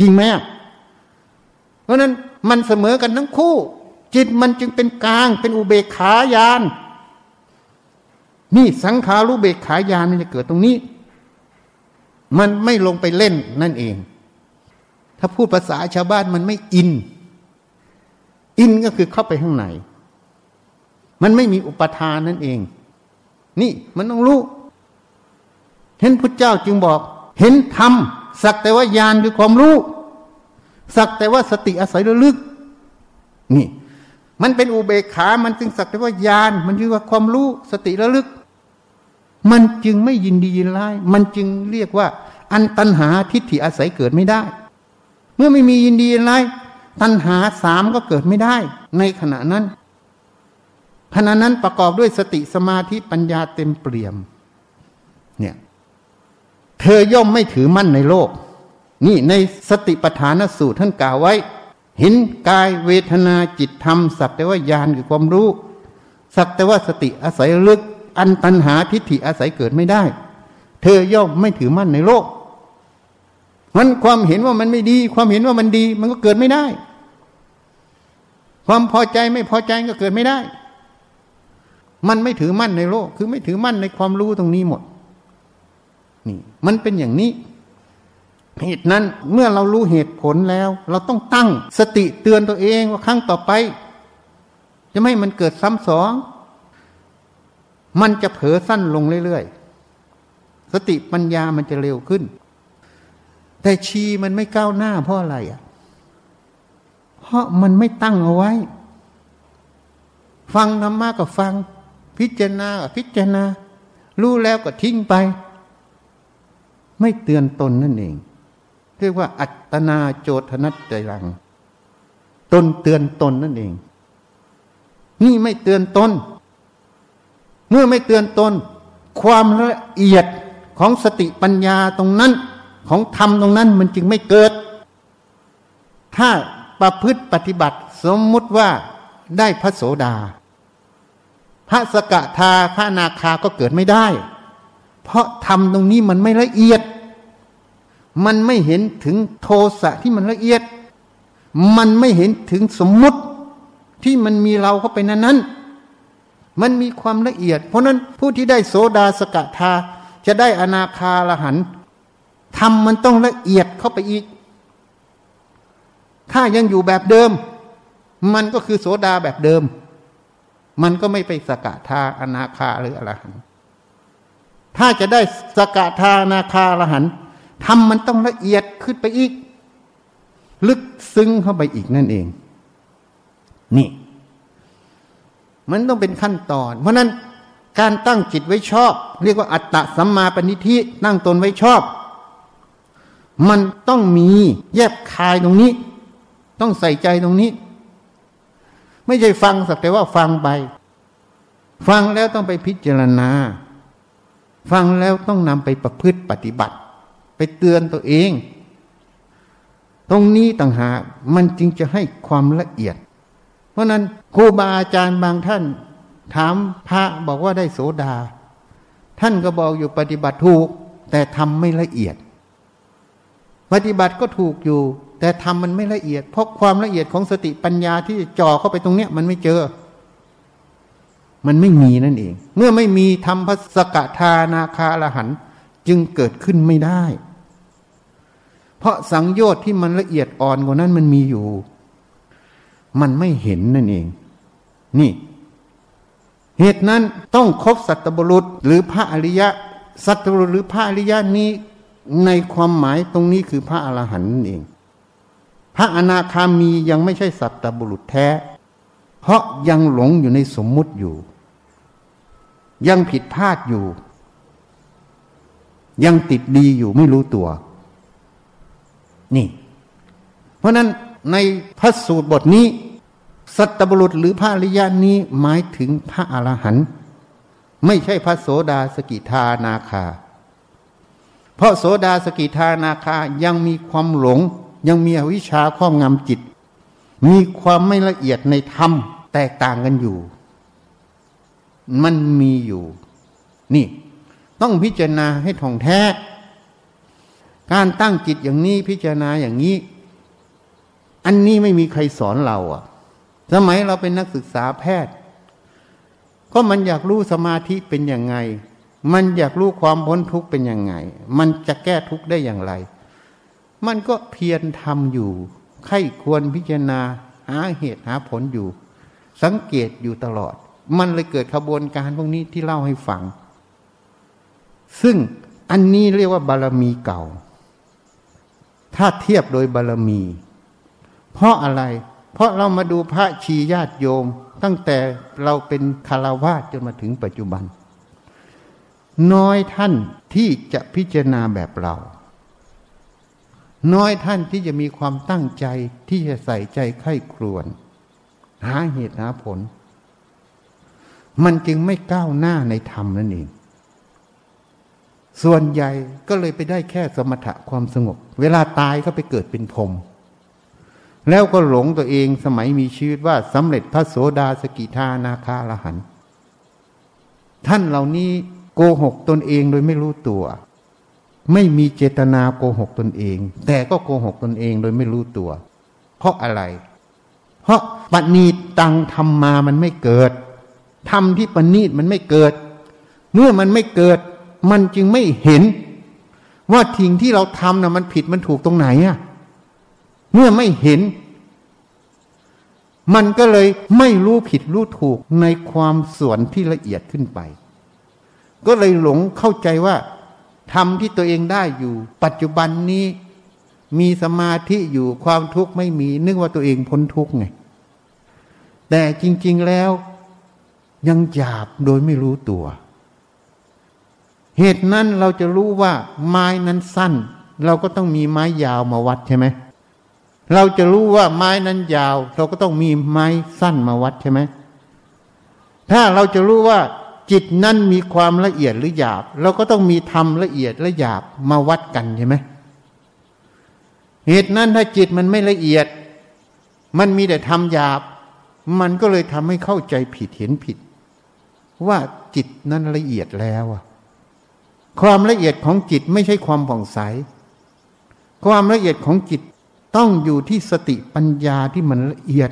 S1: จริงไหมเพราะนั้นมันเสมอกันทั้งคู่ จิตมันจึงเป็นกลางเป็นอุเบกขายาน นี่สังขารุเบกขายานมันจะเกิดตรงนี้ มันไม่ลงไปเล่นนั่นเอง ถ้าพูดภาษาชาวบ้านมันไม่อิน อินก็คือเข้าไปข้างใน มันไม่มีอุปทานนั่นเอง นี่มันต้องรู้ เห็นพระเจ้าจึงบอก เห็นธรรมสักแต่ว่ายานคือความรู้ สักแต่ว่าสติอาศัยระลึก นี่ มันเป็นอุเบกขา มันจึงสักแต่ว่าญาณมันคือว่าความรู้ สติระลึก มันจึงไม่ยินดียินร้าย มันจึงเรียกว่า อันตัณหาทิฏฐิอาศัยเกิดไม่ได้ เมื่อไม่มียินดียินร้ายตัณหาสามก็เกิดไม่ได้ ในขณะนั้น ขณะนั้นประกอบด้วยสติสมาธิปัญญาเต็มเปี่ยม เนี่ยเธอย่อมไม่ถือมั่นในโลก นี่ในสติปัฏฐานสูตรท่านกล่าวไว้เห็นกายเวทนาจิตธรรม สักแต่ว่าญาณคือความรู้ สักแต่ว่าสติอาศัยลึก อันตัณหาทิฏฐิอาศัยเกิดไม่ได้ เธอย่อมไม่ถือมั่นในโลกมันความเห็นว่ามันไม่ดี ความเห็นว่ามันดี มันก็เกิดไม่ได้ ความพอใจไม่พอใจก็เกิดไม่ได้ มันไม่ถือมั่นในโลก คือไม่ถือมั่นในความรู้ตรงนี้หมด นี่ มันเป็นอย่างนี้ เหตุนั้นเมื่อเรารู้เหตุผลแล้ว เราต้องตั้งสติเตือนตัวเองว่าครั้งต่อไป จะไม่มันเกิดซ้ำสอง มันจะเผลอสั้นลงเรื่อยๆ สติปัญญามันจะเร็วขึ้น แต่ชีมันไม่ก้าวหน้าเพราะอะไรอะ เพราะมันไม่ตั้งเอาไว้ ฟังธรรมะก็ฟัง พิจารณาพิจารณา รู้แล้วก็ทิ้งไป ไม่เตือนตนนั่นเอง เรียกว่า อัตนาโจทนัตใจรัง ตนเตือนตนนั่นเอง นี่ไม่เตือนตน เมื่อไม่เตือนตน ความละเอียดของสติปัญญาตรงนั้น ของธรรมตรงนั้นมันจึงไม่เกิด ถ้าประพฤติปฏิบัติสมมุติว่าได้พระโสดา พระสกทาพระนาคาก็เกิดไม่ได้ เพราะธรรมตรงนี้มันไม่ละเอียด มันไม่เห็นถึงโทสะที่มันละเอียด มันไม่เห็นถึงสมมุติที่มันมีเราเข้าไปนั้นนั้นมันมีความละเอียด เพราะนั้นผู้ที่ได้โสดาสกทาจะได้อนาคาละหันทำมันต้องละเอียดเข้าไปอีก ถ้ายังอยู่แบบเดิม มันก็คือโสดาแบบเดิม มันก็ไม่ไปสกทาอนาคาหรืออรหันถ้าจะได้สกทาอนาคาอรหันทำมันต้องละเอียดขึ้นไปอีก ลึกซึ้งเข้าไปอีกนั่นเอง นี่ มันต้องเป็นขั้นตอน เพราะนั้นการตั้งจิตไว้ชอบ เรียกว่าอัตตะสัมมาปณิธิตั้งตนไว้ชอบ มันต้องมีแยบคายตรงนี้ ต้องใส่ใจตรงนี้ ไม่ใช่ฟังสักแต่ว่าฟังไป ฟังแล้วต้องไปพิจารณา ฟังแล้วต้องนำไปประพฤติปฏิบัติ ไปเตือนตัวเอง ตรงนี้ต่างหากมันจึงจะให้ความละเอียด เพราะนั้นครูบาอาจารย์บางท่าน ถามพระบอกว่าได้โสดา ท่านก็บอกอยู่ปฏิบัติถูก แต่ทำไม่ละเอียด ปฏิบัติก็ถูกอยู่ แต่ทำมันไม่ละเอียด เพราะความละเอียดของสติปัญญาที่จ่อเข้าไปตรงเนี้ยมันไม่เจอ มันไม่มีนั่นเอง เมื่อไม่มีทำพสกทานาคาละหันจึงเกิดขึ้นไม่ได้ เพราะสังโยชน์ที่มันละเอียดอ่อนกว่านั้นมันมีอยู่ มันไม่เห็นนั่นเอง นี่ เหตุนั้นต้องครบสัตบุรุษหรือพระอริยะ สัตบุรุษหรือพระอริยะนี้ในความหมายตรงนี้คือพระอรหันต์นั่นเอง พระอนาคามียังไม่ใช่สัตบุรุษแท้ เพราะยังหลงอยู่ในสมมุติอยู่ ยังผิดพลาดอยู่ ยังติดดีอยู่ไม่รู้ตัว นี่ เพราะนั้นในพระสูตรบทนี้ สัตบุรุษหรือพระอริยานี้หมายถึงพระอรหันต์ไม่ใช่พระโสดาสกิทานาคา เพราะโสดาสกิทานาคายังมีความหลง ยังมีอวิชชาครอบงำจิต มีความไม่ละเอียดในธรรมแตกต่างกันอยู่ มันมีอยู่ นี่ ต้องพิจารณาให้ท่องแท้ การตั้งจิตอย่างนี้พิจารณาอย่างนี้ อันนี้ไม่มีใครสอนเราอะสมัยเราเป็นนักศึกษาแพทย์ ก็มันอยากรู้สมาธิเป็นยังไง มันอยากรู้ความพ้นทุกข์เป็นยังไง มันจะแก้ทุกข์ได้อย่างไร มันก็เพียรทำอยู่ใครควรพิจารณาหาเหตุหาผลอยู่ สังเกตอยู่ตลอด มันเลยเกิดขบวนการพวกนี้ที่เล่าให้ฟัง ซึ่งอันนี้เรียกว่าบารมีเก่า ถ้าเทียบโดยบารมี เพราะอะไร เพราะเรามาดูพระชีญาติโยม ตั้งแต่เราเป็นคารวาสจนมาถึงปัจจุบัน น้อยท่านที่จะพิจารณาแบบเรา น้อยท่านที่จะมีความตั้งใจที่จะใส่ใจไข้ครวน หาเหตุหาผล มันจึงไม่ก้าวหน้าในธรรมนั่นเอง ส่วนใหญ่ก็เลยไปได้แค่สมถะความสงบ เวลาตายก็ไปเกิดเป็นพรมแล้วก็หลงตัวเองสมัยมีชีวิตว่าสำเร็จพระโสดาสกิทานาคาละหัน ท่านเหล่านี้โกหกตนเองโดยไม่รู้ตัว ไม่มีเจตนาโกหกตนเอง แต่ก็โกหกตนเองโดยไม่รู้ตัว เพราะอะไร เพราะปณีตังธรรมามันไม่เกิดธรรมที่ปณีตมันไม่เกิด เมื่อมันไม่เกิด มันจึงไม่เห็น ว่าทิ้งที่เราทำนะ่ะมันผิดมันถูกตรงไหนอะ่ะ เมื่อไม่เห็น มันก็เลยไม่รู้ผิดรู้ถูกในความส่วนที่ละเอียดขึ้นไป ก็เลยหลงเข้าใจว่า ทำที่ตัวเองได้อยู่ ปัจจุบันนี้มีสมาธิอยู่ความทุกข์ไม่มีนึกว่าตัวเองพ้นทุกข์ไง แต่จริง ๆแล้วยังหยาบโดยไม่รู้ตัว เหตุนั้นเราจะรู้ว่า ไม้นั้นสั้น เราก็ต้องมีไม้ยาวมาวัดใช่ไหมเราจะรู้ว่าไม้นั้นยาว เราก็ต้องมีไม้สั้นมาวัดใช่ไหมถ้าเราจะรู้ว่า จิตนั้นมีความละเอียดหรือหยาบ เราก็ต้องมีธรรมละเอียดและหยาบมาวัดกันใช่ไหมเหตุนั้นถ้าจิตมันไม่ละเอียด มันมีแต่ธรรมหยาบ มันก็เลยทำให้เข้าใจผิดเห็นผิด ว่าจิตนั้นละเอียดแล้วความละเอียดของจิตไม่ใช่ความผ่องใส ความละเอียดของจิตต้องอยู่ที่สติปัญญาที่มันละเอียด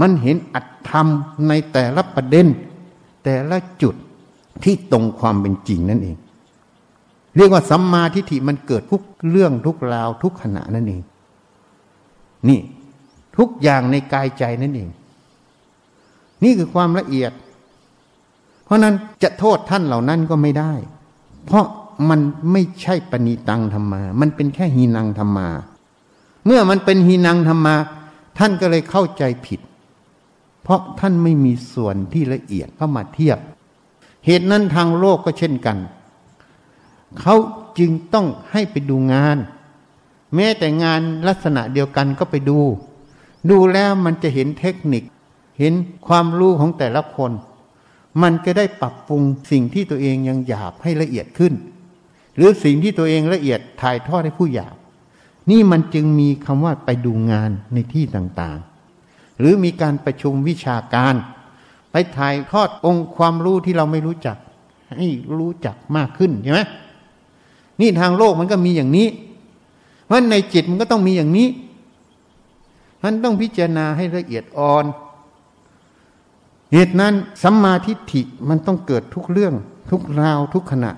S1: มันเห็นอัตธรรมในแต่ละประเด็น แต่ละจุดที่ตรงความเป็นจริงนั่นเอง เรียกว่าสัมมาทิฏฐิมันเกิดทุกเรื่องทุกราวทุกขณะนั่นเอง นี่ทุกอย่างในกายใจนั่นเอง นี่คือความละเอียด เพราะนั้นจะโทษท่านเหล่านั้นก็ไม่ได้ เพราะมันไม่ใช่ปณีตังธรรมา มันเป็นแค่หีนังธรรมา เมื่อมันเป็นหีนังธรรมา ท่านก็เลยเข้าใจผิด เพราะท่านไม่มีส่วนที่ละเอียดเข้ามาเทียบ เหตุนั้นทางโลกก็เช่นกัน เขาจึงต้องให้ไปดูงาน แม้แต่งานลักษณะเดียวกันก็ไปดู ดูแล้วมันจะเห็นเทคนิค เห็นความรู้ของแต่ละคน มันก็ได้ปรับปรุงสิ่งที่ตัวเองยังหยาบให้ละเอียดขึ้น หรือสิ่งที่ตัวเองละเอียดถ่ายทอดให้ผู้หยาบ นี่มันจึงมีคำว่าไปดูงานในที่ต่างๆ หรือมีการประชุมวิชาการ ไปถ่ายทอดองค์ความรู้ที่เราไม่รู้จัก ให้รู้จักมากขึ้นใช่ไหมนี่ทางโลกมันก็มีอย่างนี้ เพราะในจิตมันก็ต้องมีอย่างนี้มันต้องพิจารณาให้ละเอียดอ่อน เหตุนั้นสัมมาทิฏฐิมันต้องเกิดทุกเรื่อง ทุกราวทุกขณะ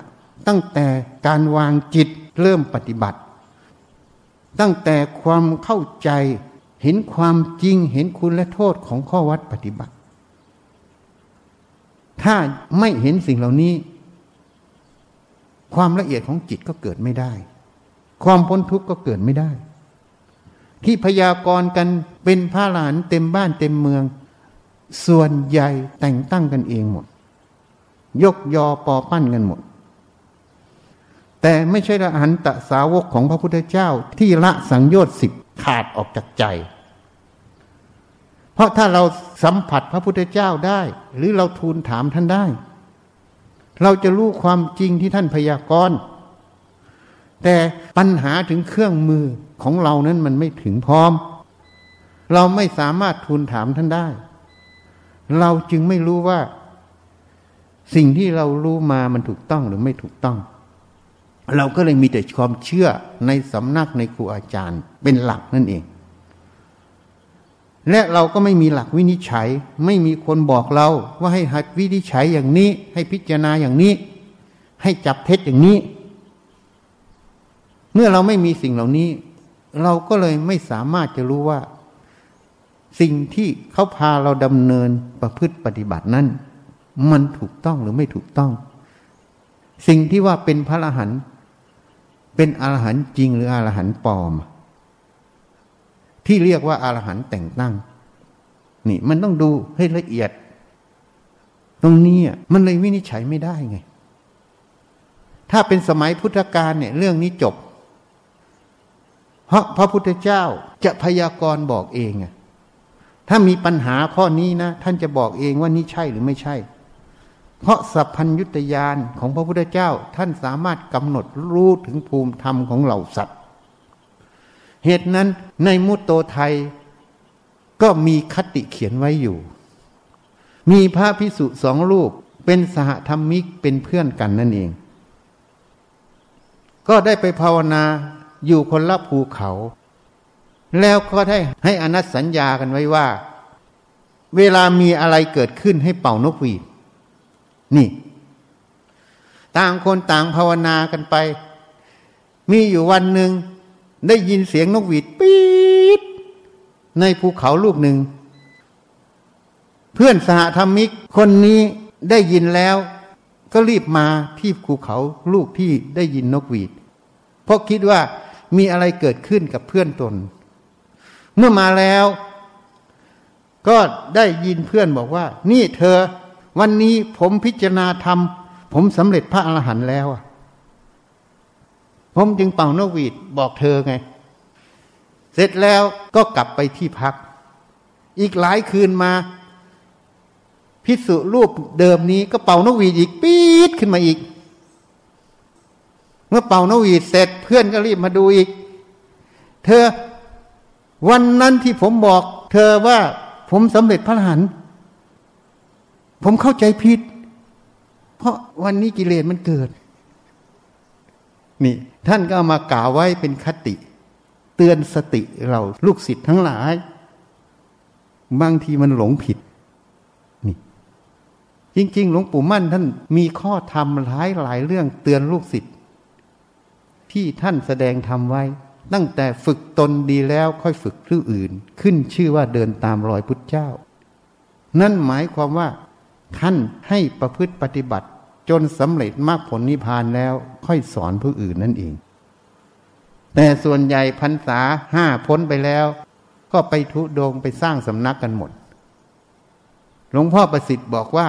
S1: ตั้งแต่การวางจิตเริ่มปฏิบัติ ตั้งแต่ความเข้าใจ เห็นความจริงเห็นคุณและโทษของข้อวัดปฏิบัติ ถ้าไม่เห็นสิ่งเหล่านี้ ความละเอียดของจิตก็เกิดไม่ได้ ความพ้นทุกข์ก็เกิดไม่ได้ ที่พยากรณ์กันเป็นพระหลานเต็มบ้านเต็มเมือง ส่วนใหญ่แต่งตั้งกันเองหมด ยกยอปอปั้นกันหมดแต่ไม่ใช่ละหันตะสาวกของพระพุทธเจ้าที่ละสังโยชน์สิบ ขาดออกจากใจ เพราะถ้าเราสัมผัสพระพุทธเจ้าได้ หรือเราทูลถามท่านได้ เราจะรู้ความจริงที่ท่านพยากรณ์แต่ปัญหาถึงเครื่องมือของเรานั้นมันไม่ถึงพร้อม เราไม่สามารถทูลถามท่านได้ เราจึงไม่รู้ว่า สิ่งที่เรารู้มามันถูกต้องหรือไม่ถูกต้อง เราก็เลยมีแต่ความเชื่อในสำนักในครูอาจารย์ เป็นหลักนั่นเอง และเราก็ไม่มีหลักวินิจฉัย ไม่มีคนบอกเราว่าให้หัดวินิจฉัยอย่างนี้ ให้พิจารณาอย่างนี้ ให้จับเท็จอย่างนี้ เมื่อเราไม่มีสิ่งเหล่านี้ เราก็เลยไม่สามารถจะรู้ว่า สิ่งที่เขาพาเราดำเนินประพฤติปฏิบัตินั้น มันถูกต้องหรือไม่ถูกต้องสิ่งที่ว่าเป็นพระอรหันต์ เป็นอรหันต์จริงหรืออรหันต์ปลอม ที่เรียกว่าอารหันต์แต่งตั้ง นี่มันต้องดูให้ละเอียด ตรงนี้มันเลยวินิจฉัยไม่ได้ไง ถ้าเป็นสมัยพุทธกาลเนี่ย เรื่องนี้จบ เพราะพระพุทธเจ้าจะพยากรณ์บอกเองถ้ามีปัญหาข้อนี้นะ ท่านจะบอกเองว่านี่ใช่หรือไม่ใช่ เพราะสัพพัญยุตยานของพระพุทธเจ้าท่านสามารถกำหนดรู้ถึงภูมิธรรมของเหล่าสัตว์ เหตุนั้นในมุตโตไทยก็มีคติเขียนไว้อยู่ มีพระพิสุสองรูปเป็นสหธรรมิกเป็นเพื่อนกันนั่นเอง ก็ได้ไปภาวนาอยู่คนละภูเขา แล้วก็ได้ให้อนัตสัญญากันไว้ว่า เวลามีอะไรเกิดขึ้นให้เป่านกหวีด นี่ ต่างคนต่างภาวนากันไป มีอยู่วันหนึ่งได้ยินเสียงนกหวีดปี๊ดในภูเขาลูกหนึ่ง เพื่อนสหธรรมิกคนนี้ได้ยินแล้ว ก็รีบมาที่ภูเขาลูกที่ได้ยินนกหวีด เพราะคิดว่ามีอะไรเกิดขึ้นกับเพื่อนตน เมื่อมาแล้ว ก็ได้ยินเพื่อนบอกว่า นี่เธอ วันนี้ผมพิจารณาธรรม ผมสำเร็จพระอรหันต์แล้วผมจึงเป่านกหวีดบอกเธอไง เสร็จแล้วก็กลับไปที่พัก อีกหลายคืนมา พิสุรูปเดิมนี้ก็เป่านกหวีดอีกปี๊ดขึ้นมาอีก เมื่อเป่านกหวีดเสร็จเพื่อนก็รีบมาดูอีก เธอวันนั้นที่ผมบอก เธอว่าผมสำเร็จพระอรหันต์ ผมเข้าใจผิด เพราะวันนี้กิเลสมันเกิด นี่ ท่านก็มากล่าวไว้เป็นคติ เตือนสติเราลูกศิษย์ทั้งหลาย บางทีมันหลงผิด นี่ จริง ๆ หลวงปู่มั่นท่านมีข้อธรรมหลายหลายเรื่องเตือนลูกศิษย์ที่ท่านแสดงธรรมไว้ ตั้งแต่ฝึกตนดีแล้วค่อยฝึกเรื่องอื่น ขึ้นชื่อว่าเดินตามรอยพุทธเจ้า นั่นหมายความว่า ท่านให้ประพฤติปฏิบัติ จนสำเร็จมรรคผลนิพพานแล้วค่อยสอนผู้อื่นนั่นเอง แต่ส่วนใหญ่พรรษาห้าพ้นไปแล้ว ก็ไปทุดงไปสร้างสำนักกันหมด หลวงพ่อประสิทธิ์บอกว่า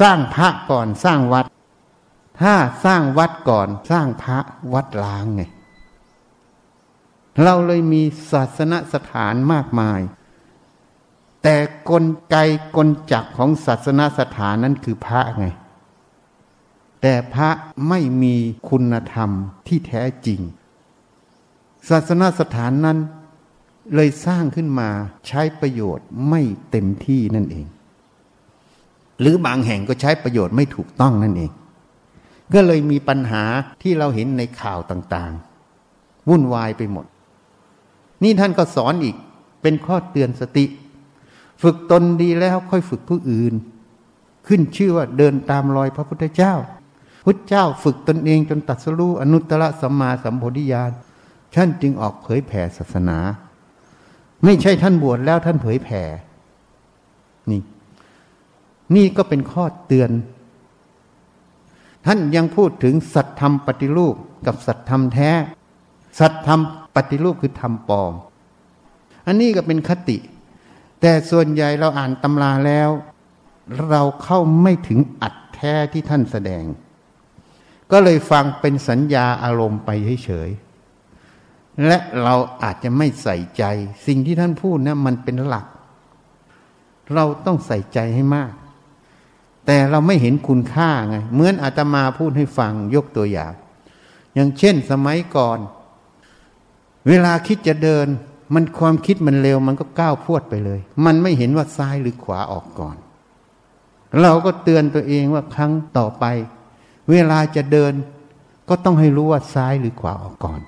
S1: สร้างพระก่อนสร้างวัด ถ้าสร้างวัดก่อนสร้างพระวัดล้างไงเราเลยมีศาสนสถานมากมาย แต่กลไกกลจักของศาสนาสถานนั้นคือพระไง แต่พระไม่มีคุณธรรมที่แท้จริง ศาสนาสถานนั้นเลยสร้างขึ้นมาใช้ประโยชน์ไม่เต็มที่นั่นเอง หรือบางแห่งก็ใช้ประโยชน์ไม่ถูกต้องนั่นเอง ก็เลยมีปัญหาที่เราเห็นในข่าวต่างๆ วุ่นวายไปหมด นี่ท่านก็สอนอีกเป็นข้อเตือนสติ ฝึกตนดีแล้วค่อยฝึกผู้อื่น ขึ้นชื่อว่าเดินตามรอยพระพุทธเจ้า พุทธเจ้าฝึกตนเองจนตัดสู้อนุตตรสัมมาสัมโพธิญาณท่านจึงออกเผยแผ่ศาสนา ไม่ใช่ท่านบวชแล้วท่านเผยแผ่ นี่ นี่ก็เป็นข้อเตือน ท่านยังพูดถึงสัตธรรมปฏิรูปกับสัตธรรมแท้ สัตธรรมปฏิรูปคือธรรมปลอม อันนี้ก็เป็นคติ แต่ส่วนใหญ่เราอ่านตำราแล้ว เราเข้าไม่ถึงอัดแท้ที่ท่านแสดง ก็เลยฟังเป็นสัญญาอารมณ์ไปเฉยๆและเราอาจจะไม่ใส่ใจ สิ่งที่ท่านพูดนะมันเป็นหลัก เราต้องใส่ใจให้มาก แต่เราไม่เห็นคุณค่าไง เหมือนอาตมาพูดให้ฟังยกตัวอย่าง อย่างเช่นสมัยก่อน เวลาคิดจะเดิน มันความคิดมันเร็วมันก็ก้าวพวดไปเลย มันไม่เห็นว่าซ้ายหรือขวาออกก่อน เราก็เตือนตัวเองว่าครั้งต่อไป เวลาจะเดิน ก็ต้องให้รู้ว่าซ้ายหรือขวาออกก่อน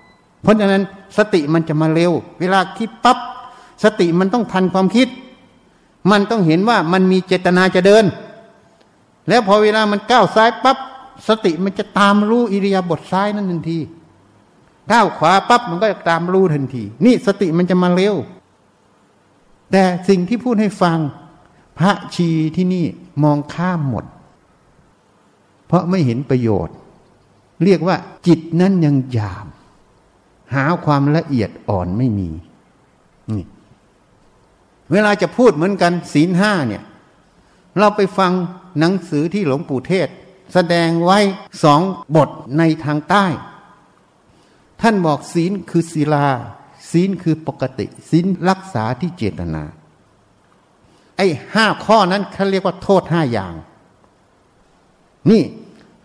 S1: เพราะฉะนั้นสติมันจะมาเร็ว เวลาคิดปับ๊บสติมันต้องทันความคิด มันต้องเห็นว่ามันมีเจตนาจะเดิน แล้วพอเวลามันก้าวซ้ายปับ๊บสติมันจะตามรู้อิริยาบถซ้ายนั่นทันที ก้าวขวาปั๊บมันก็จะตามรู้ทันที นี่สติมันจะมาเร็ว แต่สิ่งที่พูดให้ฟัง พระชีที่นี่มองข้ามหมด เพราะไม่เห็นประโยชน์ เรียกว่า จิตนั้นยังหยาบหาความละเอียดอ่อนไม่มีนี่เวลาจะพูดเหมือนกันศีลห้าเนี่ย เราไปฟังหนังสือที่หลวงปู่เทศ แสดงไว้สองบทในทางใต้ ท่านบอกศีลคือศีลา ศีลคือปกติ ศีลรักษาที่เจตนา ไอ้ห้าข้อนั้นเขาเรียกว่าโทษห้าอย่าง นี่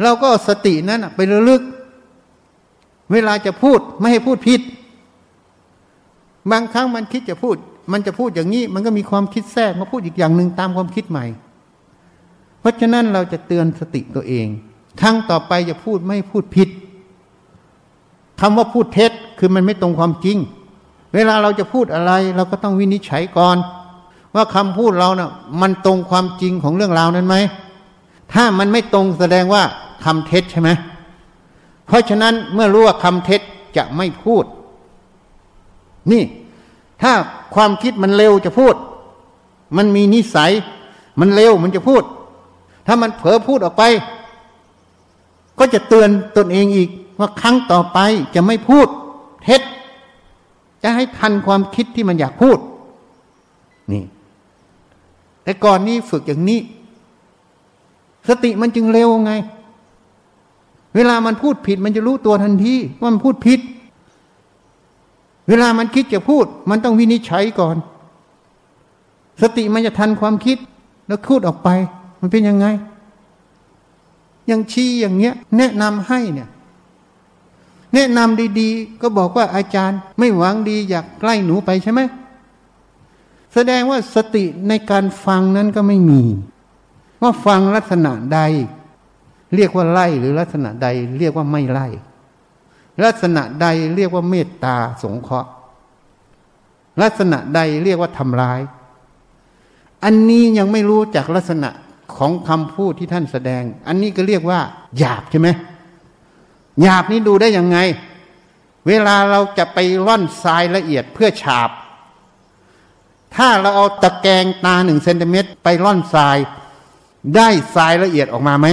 S1: เราก็สตินั้นไประลึก เวลาจะพูดไม่ให้พูดผิด บางครั้งมันคิดจะพูด มันจะพูดอย่างนี้ มันก็มีความคิดแทรกมาพูดอีกอย่างหนึ่งตามความคิดใหม่ เพราะฉะนั้นเราจะเตือนสติตัวเองครั้งต่อไปจะพูดไม่พูดผิด คำว่าพูดเท็จคือมันไม่ตรงความจริง เวลาเราจะพูดอะไร เราก็ต้องวินิจฉัยก่อน ว่าคำพูดเรานะ่ะมันตรงความจริงของเรื่องราวนั้นไหมถ้ามันไม่ตรงแสดงว่าคำเท็จใช่ไหมเพราะฉะนั้นเมื่อรู้ว่าคำเท็จจะไม่พูด นี่ ถ้าความคิดมันเร็วจะพูด มันมีนิสัย มันเร็วมันจะพูด ถ้ามันเผลอพูดออกไป ก็จะเตือนตนเองอีก ว่าครั้งต่อไปจะไม่พูด เท็จ จะให้ทันความคิดที่มันอยากพูด นี่ แต่ก่อนนี้ฝึกอย่างนี้ สติมันจึงเร็วไง เวลามันพูดผิด มันจะรู้ตัวทันทีว่ามันพูดผิด เวลามันคิดจะพูด มันต้องวินิจฉัยก่อน สติมันจะทันความคิด แล้วพูดออกไป มันเป็นยังไงย่างชี้อย่างเงี้ย แนะนำให้เนี่ย แนะนำดีๆ ก็บอกว่าอาจารย์ไม่หวังดีอยากใกล้หนูไปใช่ไหมแสดงว่าสติในการฟังนั้นก็ไม่มี ว่าฟังลักษณะใด เรียกว่าไล่หรือลักษณะใด เรียกว่าไม่ไล่ ลักษณะใดเรียกว่าเมตตาสงเคราะห์ ลักษณะใดเรียกว่าทำร้าย อันนี้ยังไม่รู้จากลักษณะของคำพูดที่ท่านแสดง อันนี้ก็เรียกว่า หยาบใช่ไหม หยาบนี้ดูได้ยังไง เวลาเราจะไปร่อนทรายละเอียดเพื่อฉาบ ถ้าเราเอาตะแกรงตาหนึ่งเซนติเมตรไปร่อนทราย ได้ทรายละเอียดออกมาไหม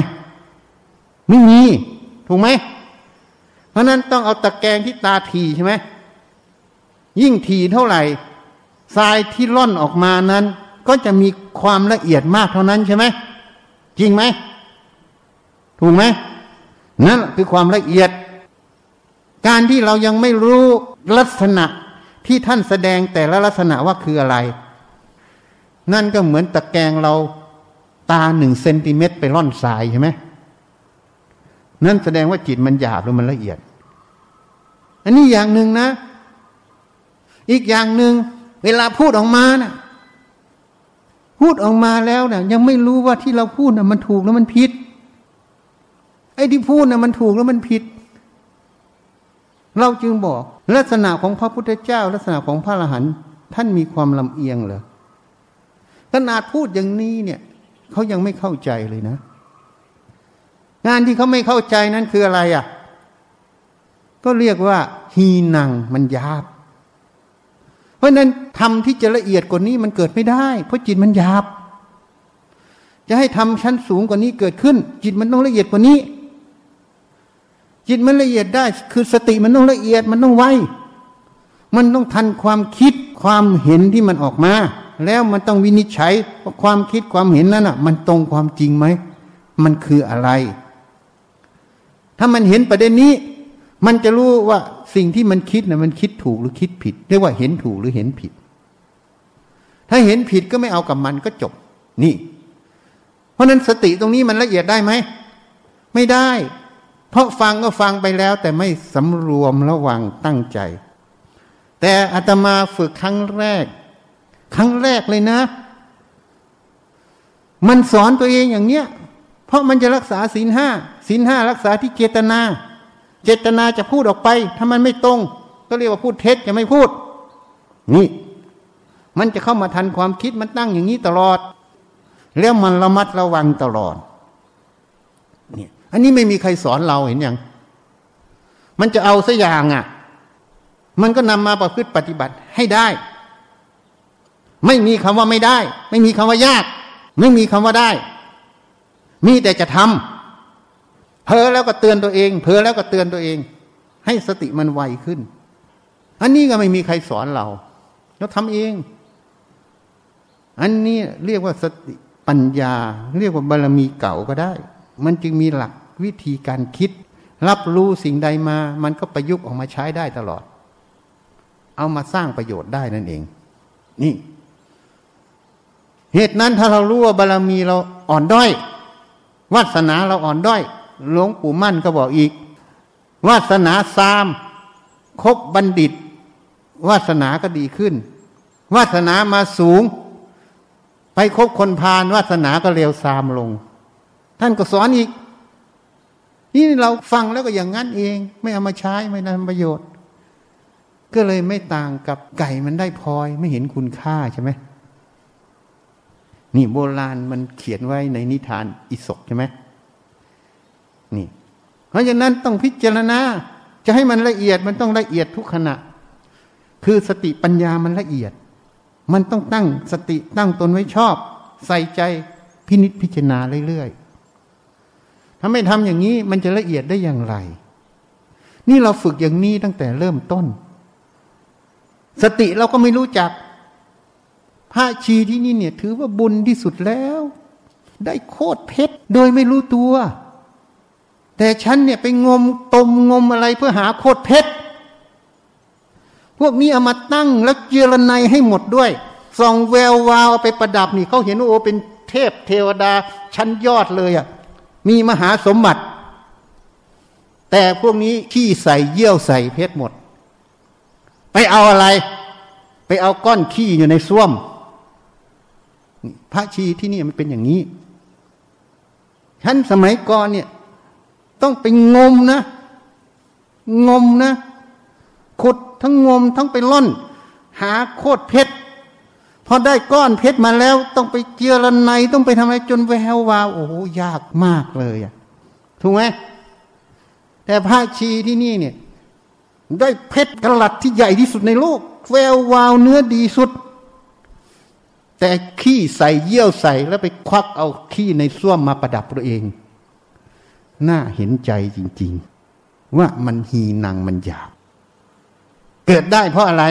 S1: ไม่มี ถูกไหม เพราะนั้นต้องเอาตะแกรงที่ตาทีใช่ไหมยิ่งทีเท่าไหร่ทรายที่ร่อนออกมานั้น ก็จะมีความละเอียดมากเท่านั้นใช่ไหมจริงไหมถูกไหม นั่นคือความละเอียด การที่เรายังไม่รู้ลักษณะที่ท่านแสดงแต่ละลักษณะว่าคืออะไร นั่นก็เหมือนตะแกรงเราตาหนึ่งเซนติเมตรไปร่อนทรายใช่ไหมนั่นแสดงว่าจิตมันหยาบหรือมันละเอียด อันนี้อย่างหนึ่งนะ อีกอย่างหนึ่งเวลาพูดออกมานะ่ะ พูดออกมาแล้วนะ่ะ ยังไม่รู้ว่าที่เราพูดนะ่ะมันถูกแล้วมันผิด ไอ้ที่พูดนะ่ะมันถูกแล้วมันผิด เราจึงบอก ลักษณะของพระพุทธเจ้า ลักษณะของพระอรหันต์ท่านมีความลำเอียงเหรอขนาดพูดอย่างนี้เนี่ยเขายังไม่เข้าใจเลยนะ งานที่เขาไม่เข้าใจนั้นคืออะไรอะ่ะ ก็เรียกว่า ฮีนังมันยาบ เพราะนั้นทำที่จะละเอียดกว่านี้มันเกิดไม่ได้ เพราะจิตมันหยาบ จะให้ทำชั้นสูงกว่านี้เกิดขึ้น จิตมันต้องละเอียดกว่านี้ จิตมันละเอียดได้ คือสติมันต้องละเอียดมันต้องไวมันต้องทันความคิดความเห็นที่มันออกมา แล้วมันต้องวินิจฉัยว่าความคิดความเห็นนั้นอะ มันตรงความจริงไหมมันคืออะไร ถ้ามันเห็นประเด็นนี้ มันจะรู้ว่าสิ่งที่มันคิดนะ่ะมันคิดถูกหรือคิดผิดเรียกว่าเห็นถูกหรือเห็นผิด ถ้าเห็นผิดก็ไม่เอากับมันก็จบ นี่ เพราะนั้นสติตรงนี้มันละเอียดได้ไหมไม่ได้ เพราะฟังก็ฟังไปแล้ว แต่ไม่สำรวมระวังตั้งใจ แต่อาตมาฝึกครั้งแรก ครั้งแรกเลยนะ มันสอนตัวเองอย่างเนี้ย เพราะมันจะรักษาศีลห้าศีลห้ารักษาที่เจตนา เจตนาจะพูดออกไป ถ้ามันไม่ตรง ก็เรียกว่าพูดเท็จจะไม่พูด นี่ มันจะเข้ามาทันความคิดมันตั้งอย่างนี้ตลอด แล้วมันระมัดระวังตลอด อันนี้ไม่มีใครสอนเราเห็นยัง มันจะเอาสัอย่างอะ่ะ มันก็นำมาประพฤติปฏิบัติให้ได้ ไม่มีคำว่าไม่ได้ ไม่มีคำว่ายาก ไม่มีคำว่าได้ มีแต่จะทำเพอแล้วก็เตือนตัวเองเพอแล้วก็เตือนตัวเอง ให้สติมันไวขึ้น อันนี้ก็ไม่มีใครสอนเราเราทำเอง อันนี้เรียกว่าสติปัญญา เรียกว่าบารมีเก่าก็ได้ มันจึงมีหลัก วิธีการคิด รับรู้สิ่งใดมา มันก็ประยุกต์ออกมาใช้ได้ตลอด เอามาสร้างประโยชน์ได้นั่นเอง นี่ เหตุนั้นถ้าเรารู้ว่าบารรมีเราอ่อนด้อยวาสนาเราอ่อนด้อยหลวงปู่มั่นก็บอกอีก วาสนาซามคบบัณฑิต วาสนาก็ดีขึ้น วาสนามาสูง ไปคบคนพาลวาสนาก็เร็วซามลง ท่านก็สอนอีก นี่เราฟังแล้วก็อย่างนั้นเอง ไม่เอามาใช้ไม่ทำประโยชน์ ก็เลยไม่ต่างกับไก่มันได้พลอยไม่เห็นคุณค่าใช่ไหมนี่โบราณมันเขียนไว้ในนิทานอิศกใช่ไหมนี่ เพราะฉะนั้นต้องพิจารณาจะให้มันละเอียดมันต้องละเอียดทุกขณะ คือสติปัญญามันละเอียด มันต้องตั้งสติตั้งตนไว้ชอบ ใส่ใจพินิจพิจารณาเรื่อยๆ ถ้าไม่ทำอย่างนี้มันจะละเอียดได้อย่างไร นี่เราฝึกอย่างนี้ตั้งแต่เริ่มต้น สติเราก็ไม่รู้จัก พระชีที่นี่เนี่ย ถือว่าบุญที่สุดแล้ว ได้โคตรเพชรโดยไม่รู้ตัว แต่ฉันเนี่ยไปงมตมงมอะไรเพื่อหาโคตรเพชรพวกนี้เอามาตั้งแล้วเจรไนให้หมดด้วยส่องแวววาวไปประดับนี่เขาเห็นว่าโอ้เป็นเทพเทวดาชั้นยอดเลยอะ่ะ มีมหาสมบัติ แต่พวกนี้ขี้ใส่เยี่ยวใส่เพชรหมด ไปเอาอะไร ไปเอาก้อนขี้อยู่ในส้วม พระชีที่นี่มันเป็นอย่างนี้ฉันสมัยก่อนเนี่ย ต้องไปงมนะ งมนะขุดทั้งงมทั้งไปล่อน หาโคตรเพชร พอได้ก้อนเพชรมาแล้วต้องไปเจือระไนต้องไปทำอะไรจนแวววาวโอ้โหยากมากเลยอะถูกไหมแต่พระชีที่นี่เนี่ย ได้เพชรกระลัดที่ใหญ่ที่สุดในโลก แวววาวเนื้อดีสุด แต่ขี้ใส่เยี่ยวใส่แล้วไปควักเอาขี้ในส้วมมาประดับตัวเอง น่าเห็นใจจริง ๆ ว่ามันหีนังมันหยาบเกิดได้เพราะอะไร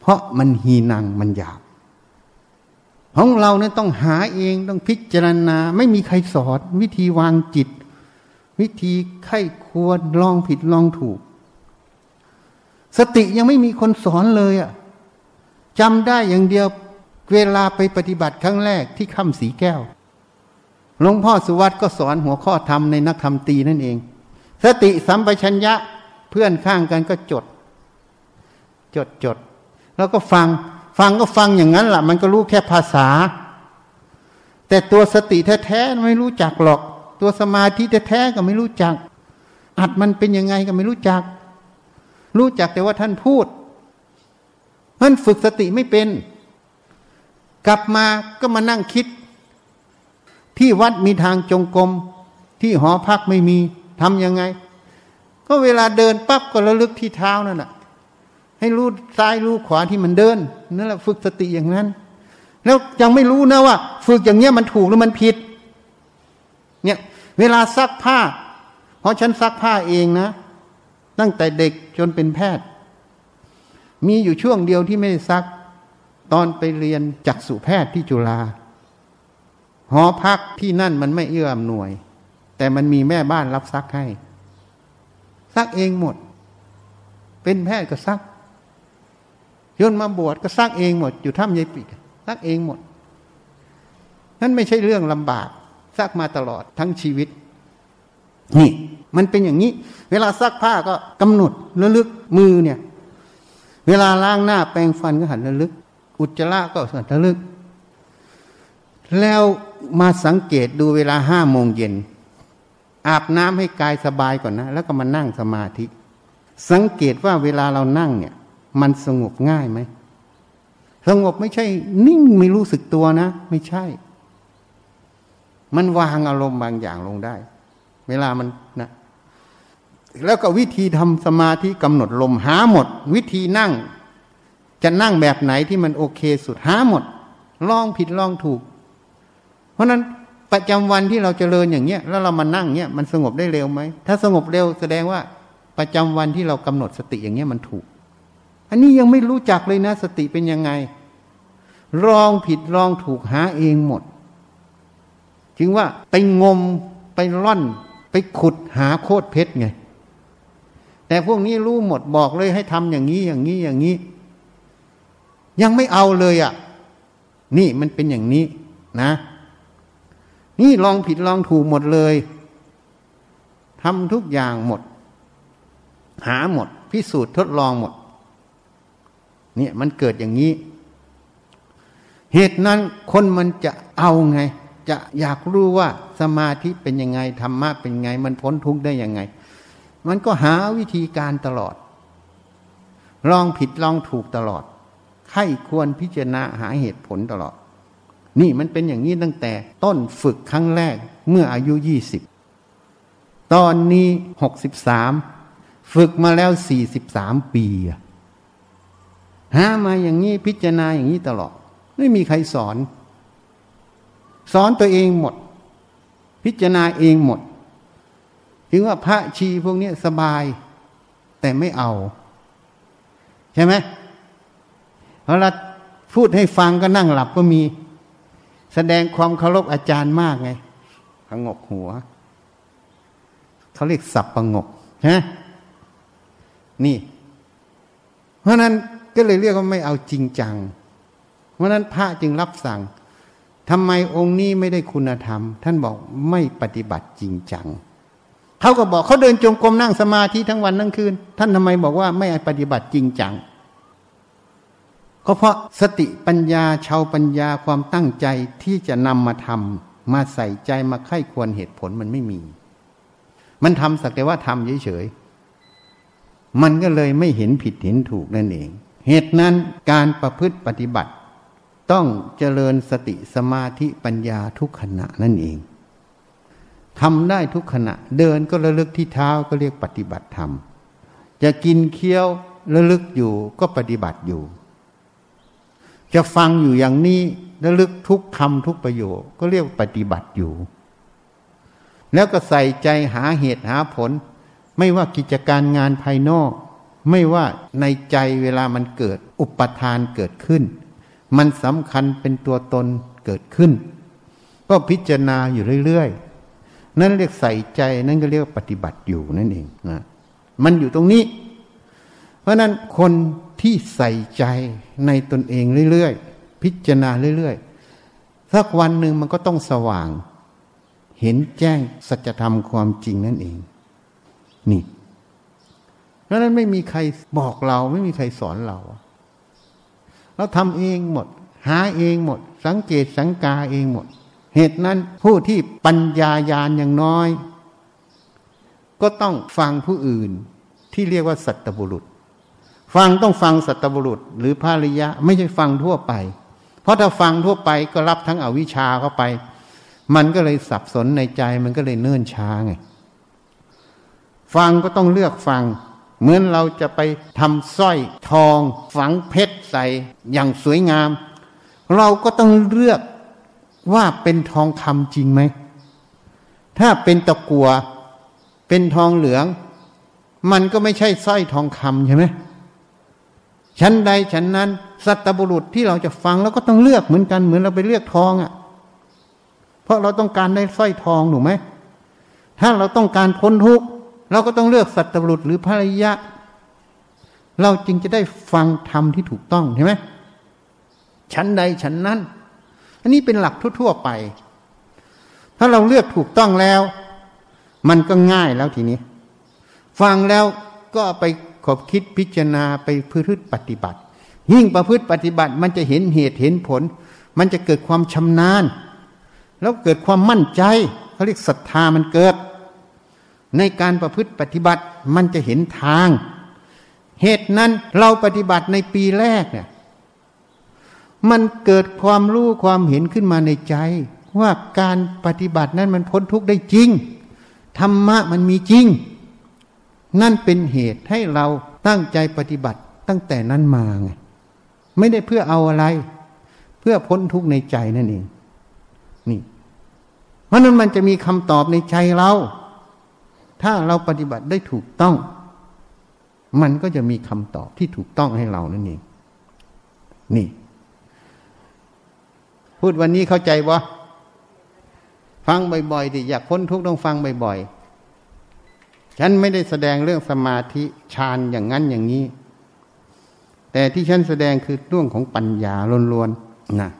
S1: เพราะมันหีนังมันหยาบ ของเราเนี่ยต้องหาเองต้องพิจารณา ไม่มีใครสอนวิธีวางจิต วิธีไข้ควรลองผิดลองถูก สติยังไม่มีคนสอนเลยอะ่ะจำได้อย่างเดียวเวลาไปปฏิบัติครั้งแรกที่ค่ำสีแก้วหลวงพ่อสุวัตก็สอนหัวข้อธรรมในนักธรรมตีนั่นเอง สติสัมปชัญญะเพื่อนข้างกันก็จด จดจด แล้วก็ฟังฟังก็ฟังอย่างนั้นแหละมันก็รู้แค่ภาษา แต่ตัวสติแท้ๆไม่รู้จักหรอก ตัวสมาธิแท้ๆก็ไม่รู้จัก อัดมันเป็นยังไงก็ไม่รู้จัก รู้จักแต่ว่าท่านพูดมันฝึกสติไม่เป็น กลับมาก็มานั่งคิด ที่วัดมีทางจงกรมที่หอพักไม่มีทำยังไง ก็เวลาเดินปั๊บก็ระลึกที่เท้านั่นแหะ ให้รู้ซ้ายรู้ขวาที่มันเดินนั่นแหละฝึกสติอย่างนั้น แล้วยังไม่รู้นะว่า ฝึกอย่างเงี้ยมันถูกหรือมันผิด เนี่ย เวลาซักผ้า เพราะฉันซักผ้าเองนะ ตั้งแต่เด็กจนเป็นแพทย์ มีอยู่ช่วงเดียวที่ไม่ได้ซัก ตอนไปเรียนจักษุแพทย์ที่จุฬาหอพักที่นั่นมันไม่เอื้ออำนวย แต่มันมีแม่บ้านรับซักให้ ซักเองหมด เป็นแพทย์ก็ซัก ยนมาบวชก็ซักเองหมด อยู่ถ้ำยายปีกซักเองหมด นั่นไม่ใช่เรื่องลำบากซักมาตลอดทั้งชีวิต นี่มันเป็นอย่างนี้ เวลาซักผ้าก็กำหนดระลึกมือเนี่ย เวลาล้างหน้าแปรงฟันก็หันระลึก อุจจาระก็หันระลึก แล้วมาสังเกตดูเวลาห้าโมงเย็น อาบน้ำให้กายสบายก่อนนะ แล้วก็มานั่งสมาธิ สังเกตว่าเวลาเรานั่งเนี่ย มันสงบง่ายไหมสงบไม่ใช่ นิ่งไม่รู้สึกตัวนะ ไม่ใช่ มันวางอารมณ์บางอย่างลงได้ เวลามันนะแล้วก็วิธีทำสมาธิกำหนดลมหาหมด วิธีนั่ง จะนั่งแบบไหนที่มันโอเคสุดหาหมดลองผิดลองถูก เพราะนั้นประจำวันที่เราจเจริญอย่างเงี้ย แล้วเรามานั่งเงี้ยมันสงบได้เร็วไหมถ้าสงบเร็วแสดงว่าประจำวันที่เรากำหนดสติอย่างเงี้ยมันถูก อันนี้ยังไม่รู้จักเลยนะ สติเป็นยังไงลองผิดลองถูกหาเองหมดจึงว่าไปงมไปร่อน ไปขุดหาโคตรเพชรไง แต่พวกนี้รู้หมดบอกเลยให้ทำอย่างนี้อย่างนี้อย่างนี้ ยังไม่เอาเลยอะ่ะ นี่มันเป็นอย่างนี้นะ นี่ลองผิดลองถูกหมดเลยทำทุกอย่างหมด หาหมด พิสูจน์ทดลองหมด เนี่ยมันเกิดอย่างนี้ เหตุนั้นคนมันจะเอาไง จะอยากรู้ว่าสมาธิเป็นยังไงธรรมะเป็นไง มันพ้นทุกข์ได้ยังไง มันก็หาวิธีการตลอด ลองผิดลองถูกตลอดใครควรพิจารณาหาเหตุผลตลอด นี่มันเป็นอย่างนี้ตั้งแต่ต้นฝึกครั้งแรกเมื่ออายุยี่สิบตอนนี้หกสิบสามฝึกมาแล้วสี่สิบสามปี หามาอย่างนี้พิจารณาอย่างนี้ตลอด ไม่มีใครสอน สอนตัวเองหมด พิจารณาเองหมด ถึงว่าพระชีพวกนี้สบาย แต่ไม่เอา ใช่ไหมเวลาพูดให้ฟังก็นั่งหลับก็มี แสดงความเคารพอาจารย์มากไงผงกหัว เขาเรียกสับประงกฮะนี่ เพราะนั้น ก็เลยเรียกว่าไม่เอาจริงจัง เพราะนั้นพระจึงรับสั่งทำไมองค์นี้ไม่ได้คุณธรรม ท่านบอกไม่ปฏิบัติจริงจังเขาก็บอกเขาเดินจงกรมนั่งสมาธิทั้งวันทั้งคืน ท่านทำไมบอกว่าไม่ปฏิบัติจริงจังก็เพราะสติปัญญาชาวปัญญาความตั้งใจที่จะนำมาทำมาใส่ใจมาไข้ควรเหตุผลมันไม่มี มันทำสักแต่ว่าทำเฉยๆมันก็เลยไม่เห็นผิดเห็นถูกนั่นเอง เหตุนั้นการประพฤติปฏิบัติ ต้องเจริญสติสมาธิปัญญาทุกขณะนั่นเองทำได้ทุกขณะ เดินก็ระลึกที่เท้าก็เรียกปฏิบัติธรรม จะกินเคี้ยวระลึกอยู่ก็ปฏิบัติอยู่ จะฟังอยู่อย่างนี้ระลึกทุกคำทุกประโยคก็เรียกปฏิบัติอยู่ แล้วก็ใส่ใจหาเหตุหาผล ไม่ว่ากิจการงานภายนอก ไม่ว่าในใจเวลามันเกิดอุปทานเกิดขึ้น มันสำคัญเป็นตัวตนเกิดขึ้น ก็พิจารณาอยู่เรื่อยๆ นั่นเรียกใส่ใจนั่นก็เรียกปฏิบัติอยู่นั่นเองนะมันอยู่ตรงนี้ เพราะนั้นคนที่ใส่ใจในตนเองเรื่อยๆ พิจารณาเรื่อยๆ สักวันหนึ่งมันก็ต้องสว่าง เห็นแจ้งสัจธรรมความจริงนั่นเอง นี่ พราะนั้นไม่มีใครบอกเราไม่มีใครสอนเรา เราทำเองหมด หาเองหมด สังเกตสังกาเองหมด เหตุนั้นผู้ที่ปัญญายาณอย่างน้อย ก็ต้องฟังผู้อื่นที่เรียกว่าสัตบุรุษ ฟังต้องฟังสัตบุรุษ หรือภาริยะ ไม่ใช่ฟังทั่วไป เพราะถ้าฟังทั่วไปก็รับทั้งอวิชชาเข้าไป มันก็เลยสับสนในใจมันก็เลยเนิ่นช้าไงฟังก็ต้องเลือกฟัง เหมือนเราจะไปทำสร้อยทอง ฝังเพชรใส่อย่างสวยงาม เราก็ต้องเลือกว่าเป็นทองคำจริงไหม ถ้าเป็นตะกัวเป็นทองเหลือง มันก็ไม่ใช่สร้อยทองคำใช่ไหมชั้นใดชั้นนั้น สัตบุรุษที่เราจะฟังแล้วก็ต้องเลือกเหมือนกันเหมือนเราไปเลือกทองอะ่ะ เพราะเราต้องการได้สร้อยทองถูกไหมถ้าเราต้องการพ้นทุกข์ เราก็ต้องเลือกสัตบุรุษหรือภริยะ เราจึงจะได้ฟังธรรมที่ถูกต้องใช่ไหมชั้นใดชั้นนั้น อันนี้เป็นหลักทั่ว ๆไป ถ้าเราเลือกถูกต้องแล้ว มันก็ง่ายแล้วทีนี้ ฟังแล้วก็ไปขบคิดพิจารณาไปพฤติปฏิบัติ ยิ่งประพฤติปฏิบัติมันจะเห็นเหตุเห็นผล มันจะเกิดความชำนาญ แล้วเกิดความมั่นใจเขาเรียกศรัทธามันเกิด ในการประพฤติปฏิบัติมันจะเห็นทาง เหตุนั้นเราปฏิบัติในปีแรกเนี่ยมันเกิดความรู้ความเห็นขึ้นมาในใจ ว่าการปฏิบัตินั้นมันพ้นทุกข์ได้จริง ธรรมะมันมีจริง นั่นเป็นเหตุให้เราตั้งใจปฏิบัติตั้งแต่นั้นมาไงไม่ได้เพื่อเอาอะไร เพื่อพ้นทุกข์ในใจนั่นเอง นี่ เพราะนั้นมันจะมีคำตอบในใจเรา ถ้าเราปฏิบัติได้ถูกต้อง มันก็จะมีคำตอบที่ถูกต้องให้เรานั่นเองนี่ พูดวันนี้เข้าใจวะฟังบ่อยๆดิอยากพ้นทุกข์ต้องฟังบ่อยๆฉันไม่ได้แสดงเรื่องสมาธิฌานอย่างนั้นอย่างนี้ แต่ที่ฉันแสดงคือเรื่องของปัญญาล้วนๆนะ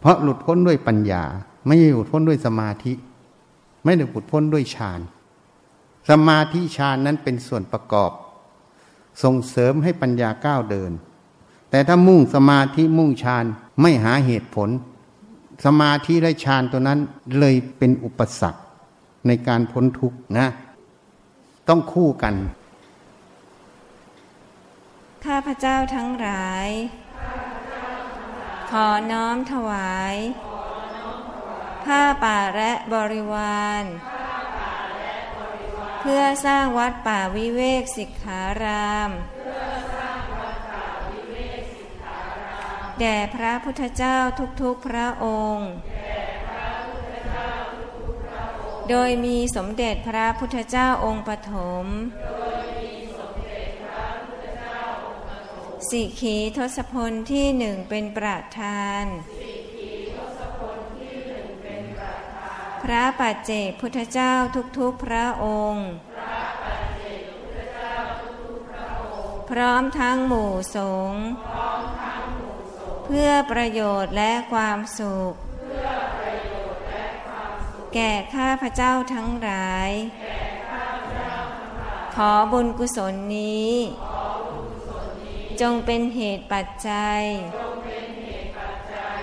S1: เพราะหลุดพ้นด้วยปัญญา ไม่ใช่หลุดพ้นด้วยสมาธิ ไม่ได้ผุดพ้นด้วยฌานสมาธิฌานนั้นเป็นส่วนประกอบ ส่งเสริมให้ปัญญาก้าวเดิน แต่ถ้ามุ่งสมาธิมุ่งฌานไม่หาเหตุผล สมาธิและฌานตัวนั้นเลยเป็นอุปสรรคในการพ้นทุกข์นะ ต้องคู่กัน
S2: ข้าพเจ้าทั้งหลาย ขอน้อมถวาย ผ้าป่าและบริวาร เพื่อสร้างวัดป่าวิเวกสิกขาราม แด่พระพุทธเจ้าทุกๆพระองค์ โดยมีสมเด็จพระพุทธเจ้าองค์ปฐมสิขีทศพลที่หนึ่งเป็นประธานพ ระปัจเจกพุทธเจ้าทุกๆพระองค์ พร้อมทั้งหมู่สงฆ์เพื่อประโยชน์และความสุข แก่ข้าพเจ้าทั้งหลาย ขอบุญกุศลนี้ จงเป็นเหตุปัจจัย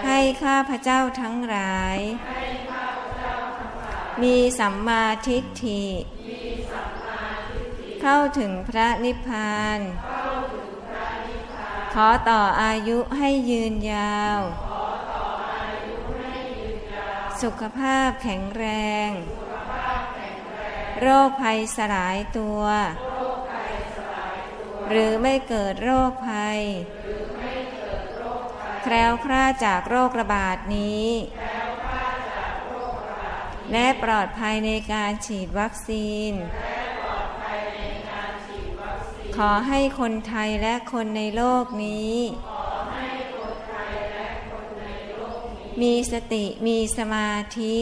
S2: ให้ข้าพเจ้าทั้งหลาย มีสัมมาทิฏฐิ เข้าถึงพระนิพพาน ขอต่ออายุให้ยืนยาว สุขภาพแข็งแรง โรคภัยสลายตัว หรือไม่เกิดโรคภัย แคล้วคลาดจากโรคระบาดนี้ และปลอดภัยในการฉีดวัคซีน ขอให้คนไทยและคนในโลกนี้ มีสติมีสมาธิ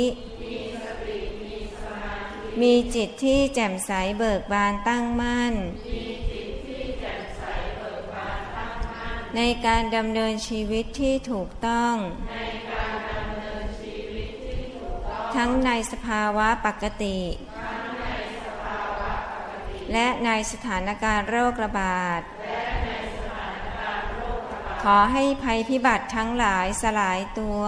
S2: มีจิตที่แจ่มใสเบิกบานตั้งมั่น ในการดำเนินชีวิตที่ถูกต้อง ทั้งในสภาวะปกติ และในสถานการณ์โรคระบาด ขอให้ภัยพิบัติทั้งหลายสลายตัว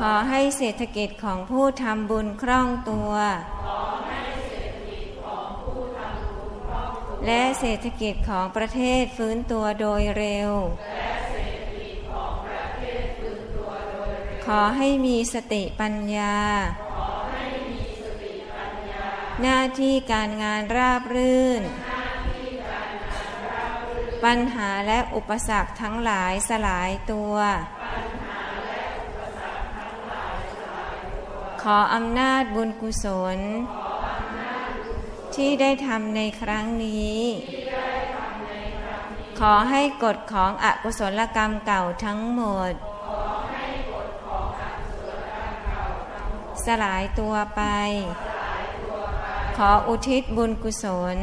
S2: ขอให้เศรษฐกิจของผู้ทำบุญคล่องตัว และเศรษฐกิจของประเทศฟื้นตัวโดยเร็วข อให้มีสติปัญญา หน้าที่การงานราบรื่น ปัญหาและอุปสรรคทั้งหลายสลายตัว ขออำนาจบุญกุศล ที่ได้ทำในครั้งนี้ขอให้กฎของอกุศลกรรมเก่าทั้งหมด สลายตัวไป ขออุทิศบุญกุศล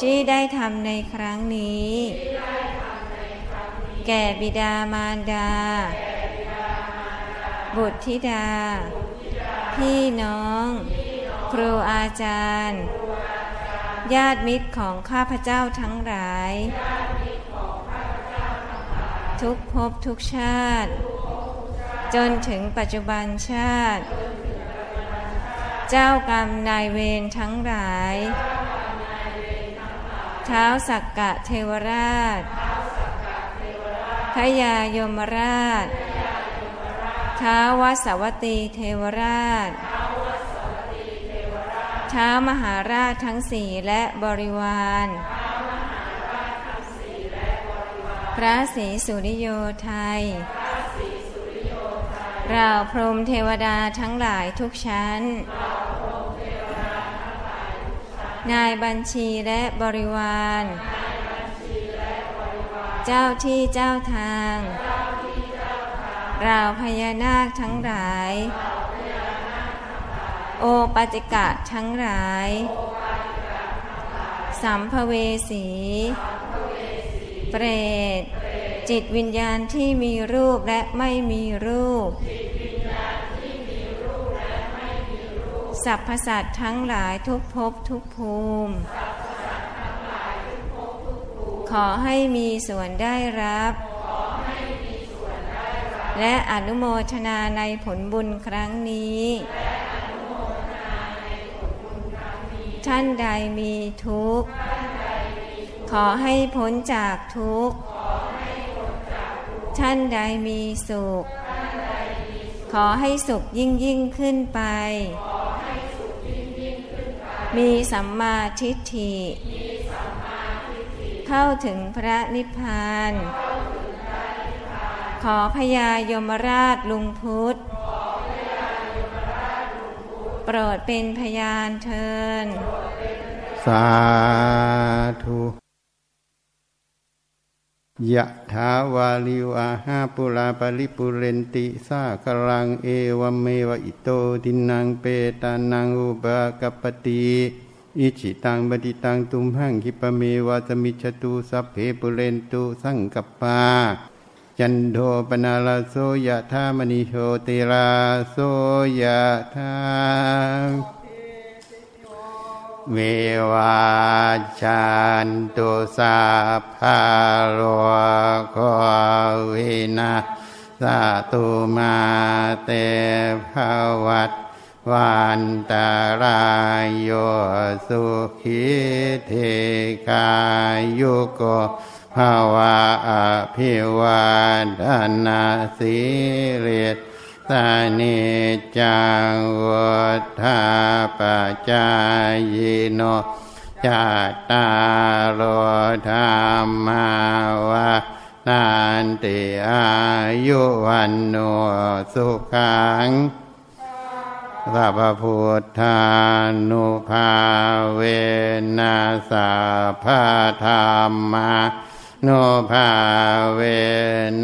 S2: ที่ได้ทำในครั้งนี้ แก่บิดามารดา บุตรธิดา พี่น้อง ครูอาจารย์ ญาติมิตรของข้าพเจ้าทั้งหลาย ทุกภพทุกชาติ จนถึงปัจจุบันชาติ เจ้ากรรมนายเวรทั้งหลาย เท้าสักกะเทวราชพยายมราชท้าววสวตีเทวราชท้ามหาราชทั้งสี่และบริวาร พระศรีสุริโยไทย เราพรหมเทวดาทั้งหลายทุกชั้น นายบัญชีและบริวาร เจ้าที่เจ้าทางเราพญานาคทั้งหลาย โอปัจจิกะทั้งหลาย สัมภเวสี เปรต จิตวิญญาณที่มีรูปและไม่มีรูป สัพพสัตทั้งหลายทุกภพทุกภูมิ ขอให้มีส่วนได้รับ และอนุโมทนาในผลบุญครั้งนี้ ท่านใดมีทุกข์ขอให้พ้นจากทุกข์ ท่านใดมีสุข ขอให้สุขยิ่งยิ่งขึ้นไป มีสัมมาทิฏฐิ เข้าถึงพระนิพพาน ขอพญายมราชลุงพุทธโปรดเป็นพยานเทิน
S3: สาธุ ยะถาวาลิวาหาปุราปริปุเรนติสากลังเอวเมวะ อิโตทินนังเปตานังอุปะกัปปะติอิจฉิตัง ปัตถิตังตุมหัง ขิปปะเมวะ สะมิชฌะตุสัพเพปูเรนตุสังกัปปาจันโทปัณณะระโสยะถา มะณิโชติระโสยะถา วิวัชชันตุสัพพะโรโควินาสตุมาเตภวัตวันตารายโยสุขิเทกายุโกภาวะอภิวาทนาสิเรต สานิจังวุธาปจายโนจตตารโลธรรมาวะนันติอายุวันโนสุขังสัพพุทธานุภาเวนัสาภาธรรมา โนภาเว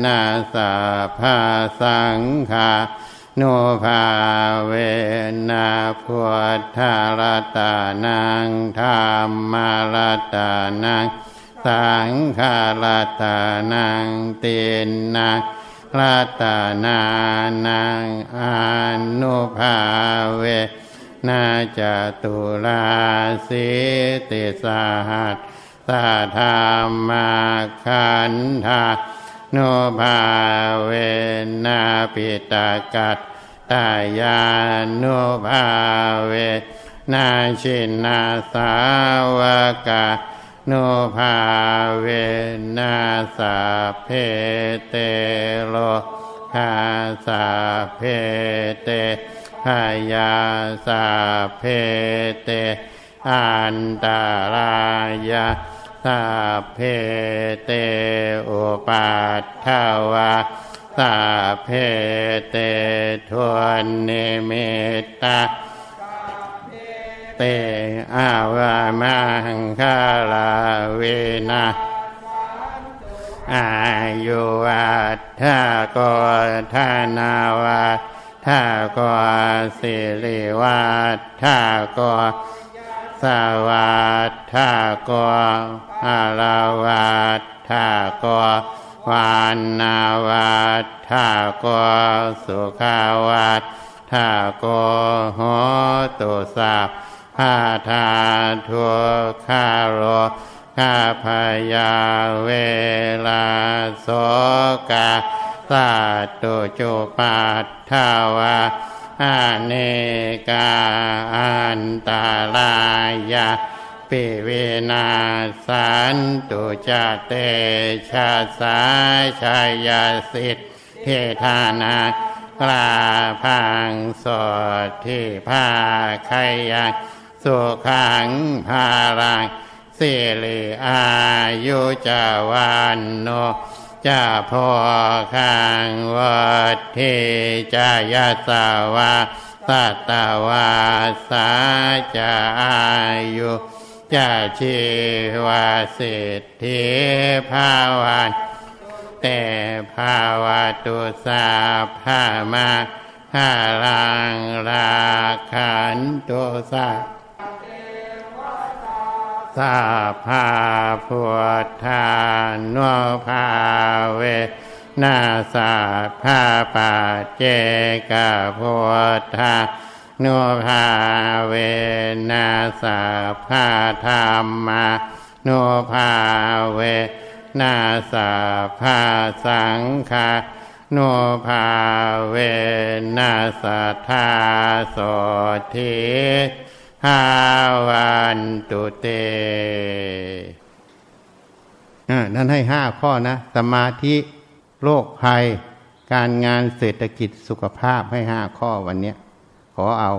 S3: นัสาภาสังฆาโนภาเวนะพุทธารตานังธรรมรัตานัง สังฆารตานังเตนนังลาตานานังอนุภาเวนาจตุลาสิติสหัส สาธรรมาคันธาโนภาเวนาปิตากัตตายานุภาเวนาชินาสาวกาโนภาเวนาสาเพเตโลคาสาเพเตหายาสาเพเต อันตารายา สาเพเตอุปัฏฐาวาสาเพเตทวนเนิมิตตาเตอาวามังคาลาเวนะอายุวัฏทากทานาวาทากสิริวัฏทาก สวัฏทากอาลาวัฏทากวานนาวัฏทากสุขาวัฏทากโหตุสัพาทาทุกขาโรคาพยาเวลาโสกาสาตุจุปัฏฐาวา อาเนกาอันตาลายาปิเวนาสันตุจเตชาสาชายาสิทธิธานากลาพังสดที่ภาคยังสุขังภารังสิริอายุจาวันโน จะพอขังวัดเทจายาสาวาสัตวาสาจะอายุจะชีวาสิทธิภาวันแต่ภาวะตุสาภามาหาลังราขันตุสา สาภาพุทธานุภาเวนาสาภาปาเจกพุทธานุภาเวนาสาภาธรรมานุภาเวนาสาภาสังฆานุภาเวนาสัทธาโสทิ หาวันตุเต
S1: นั่นให้ห้าข้อนะ สมาธิโรคภัย การงานเศรษฐกิจสุขภาพให้ห้าข้อวันนี้ขอเอา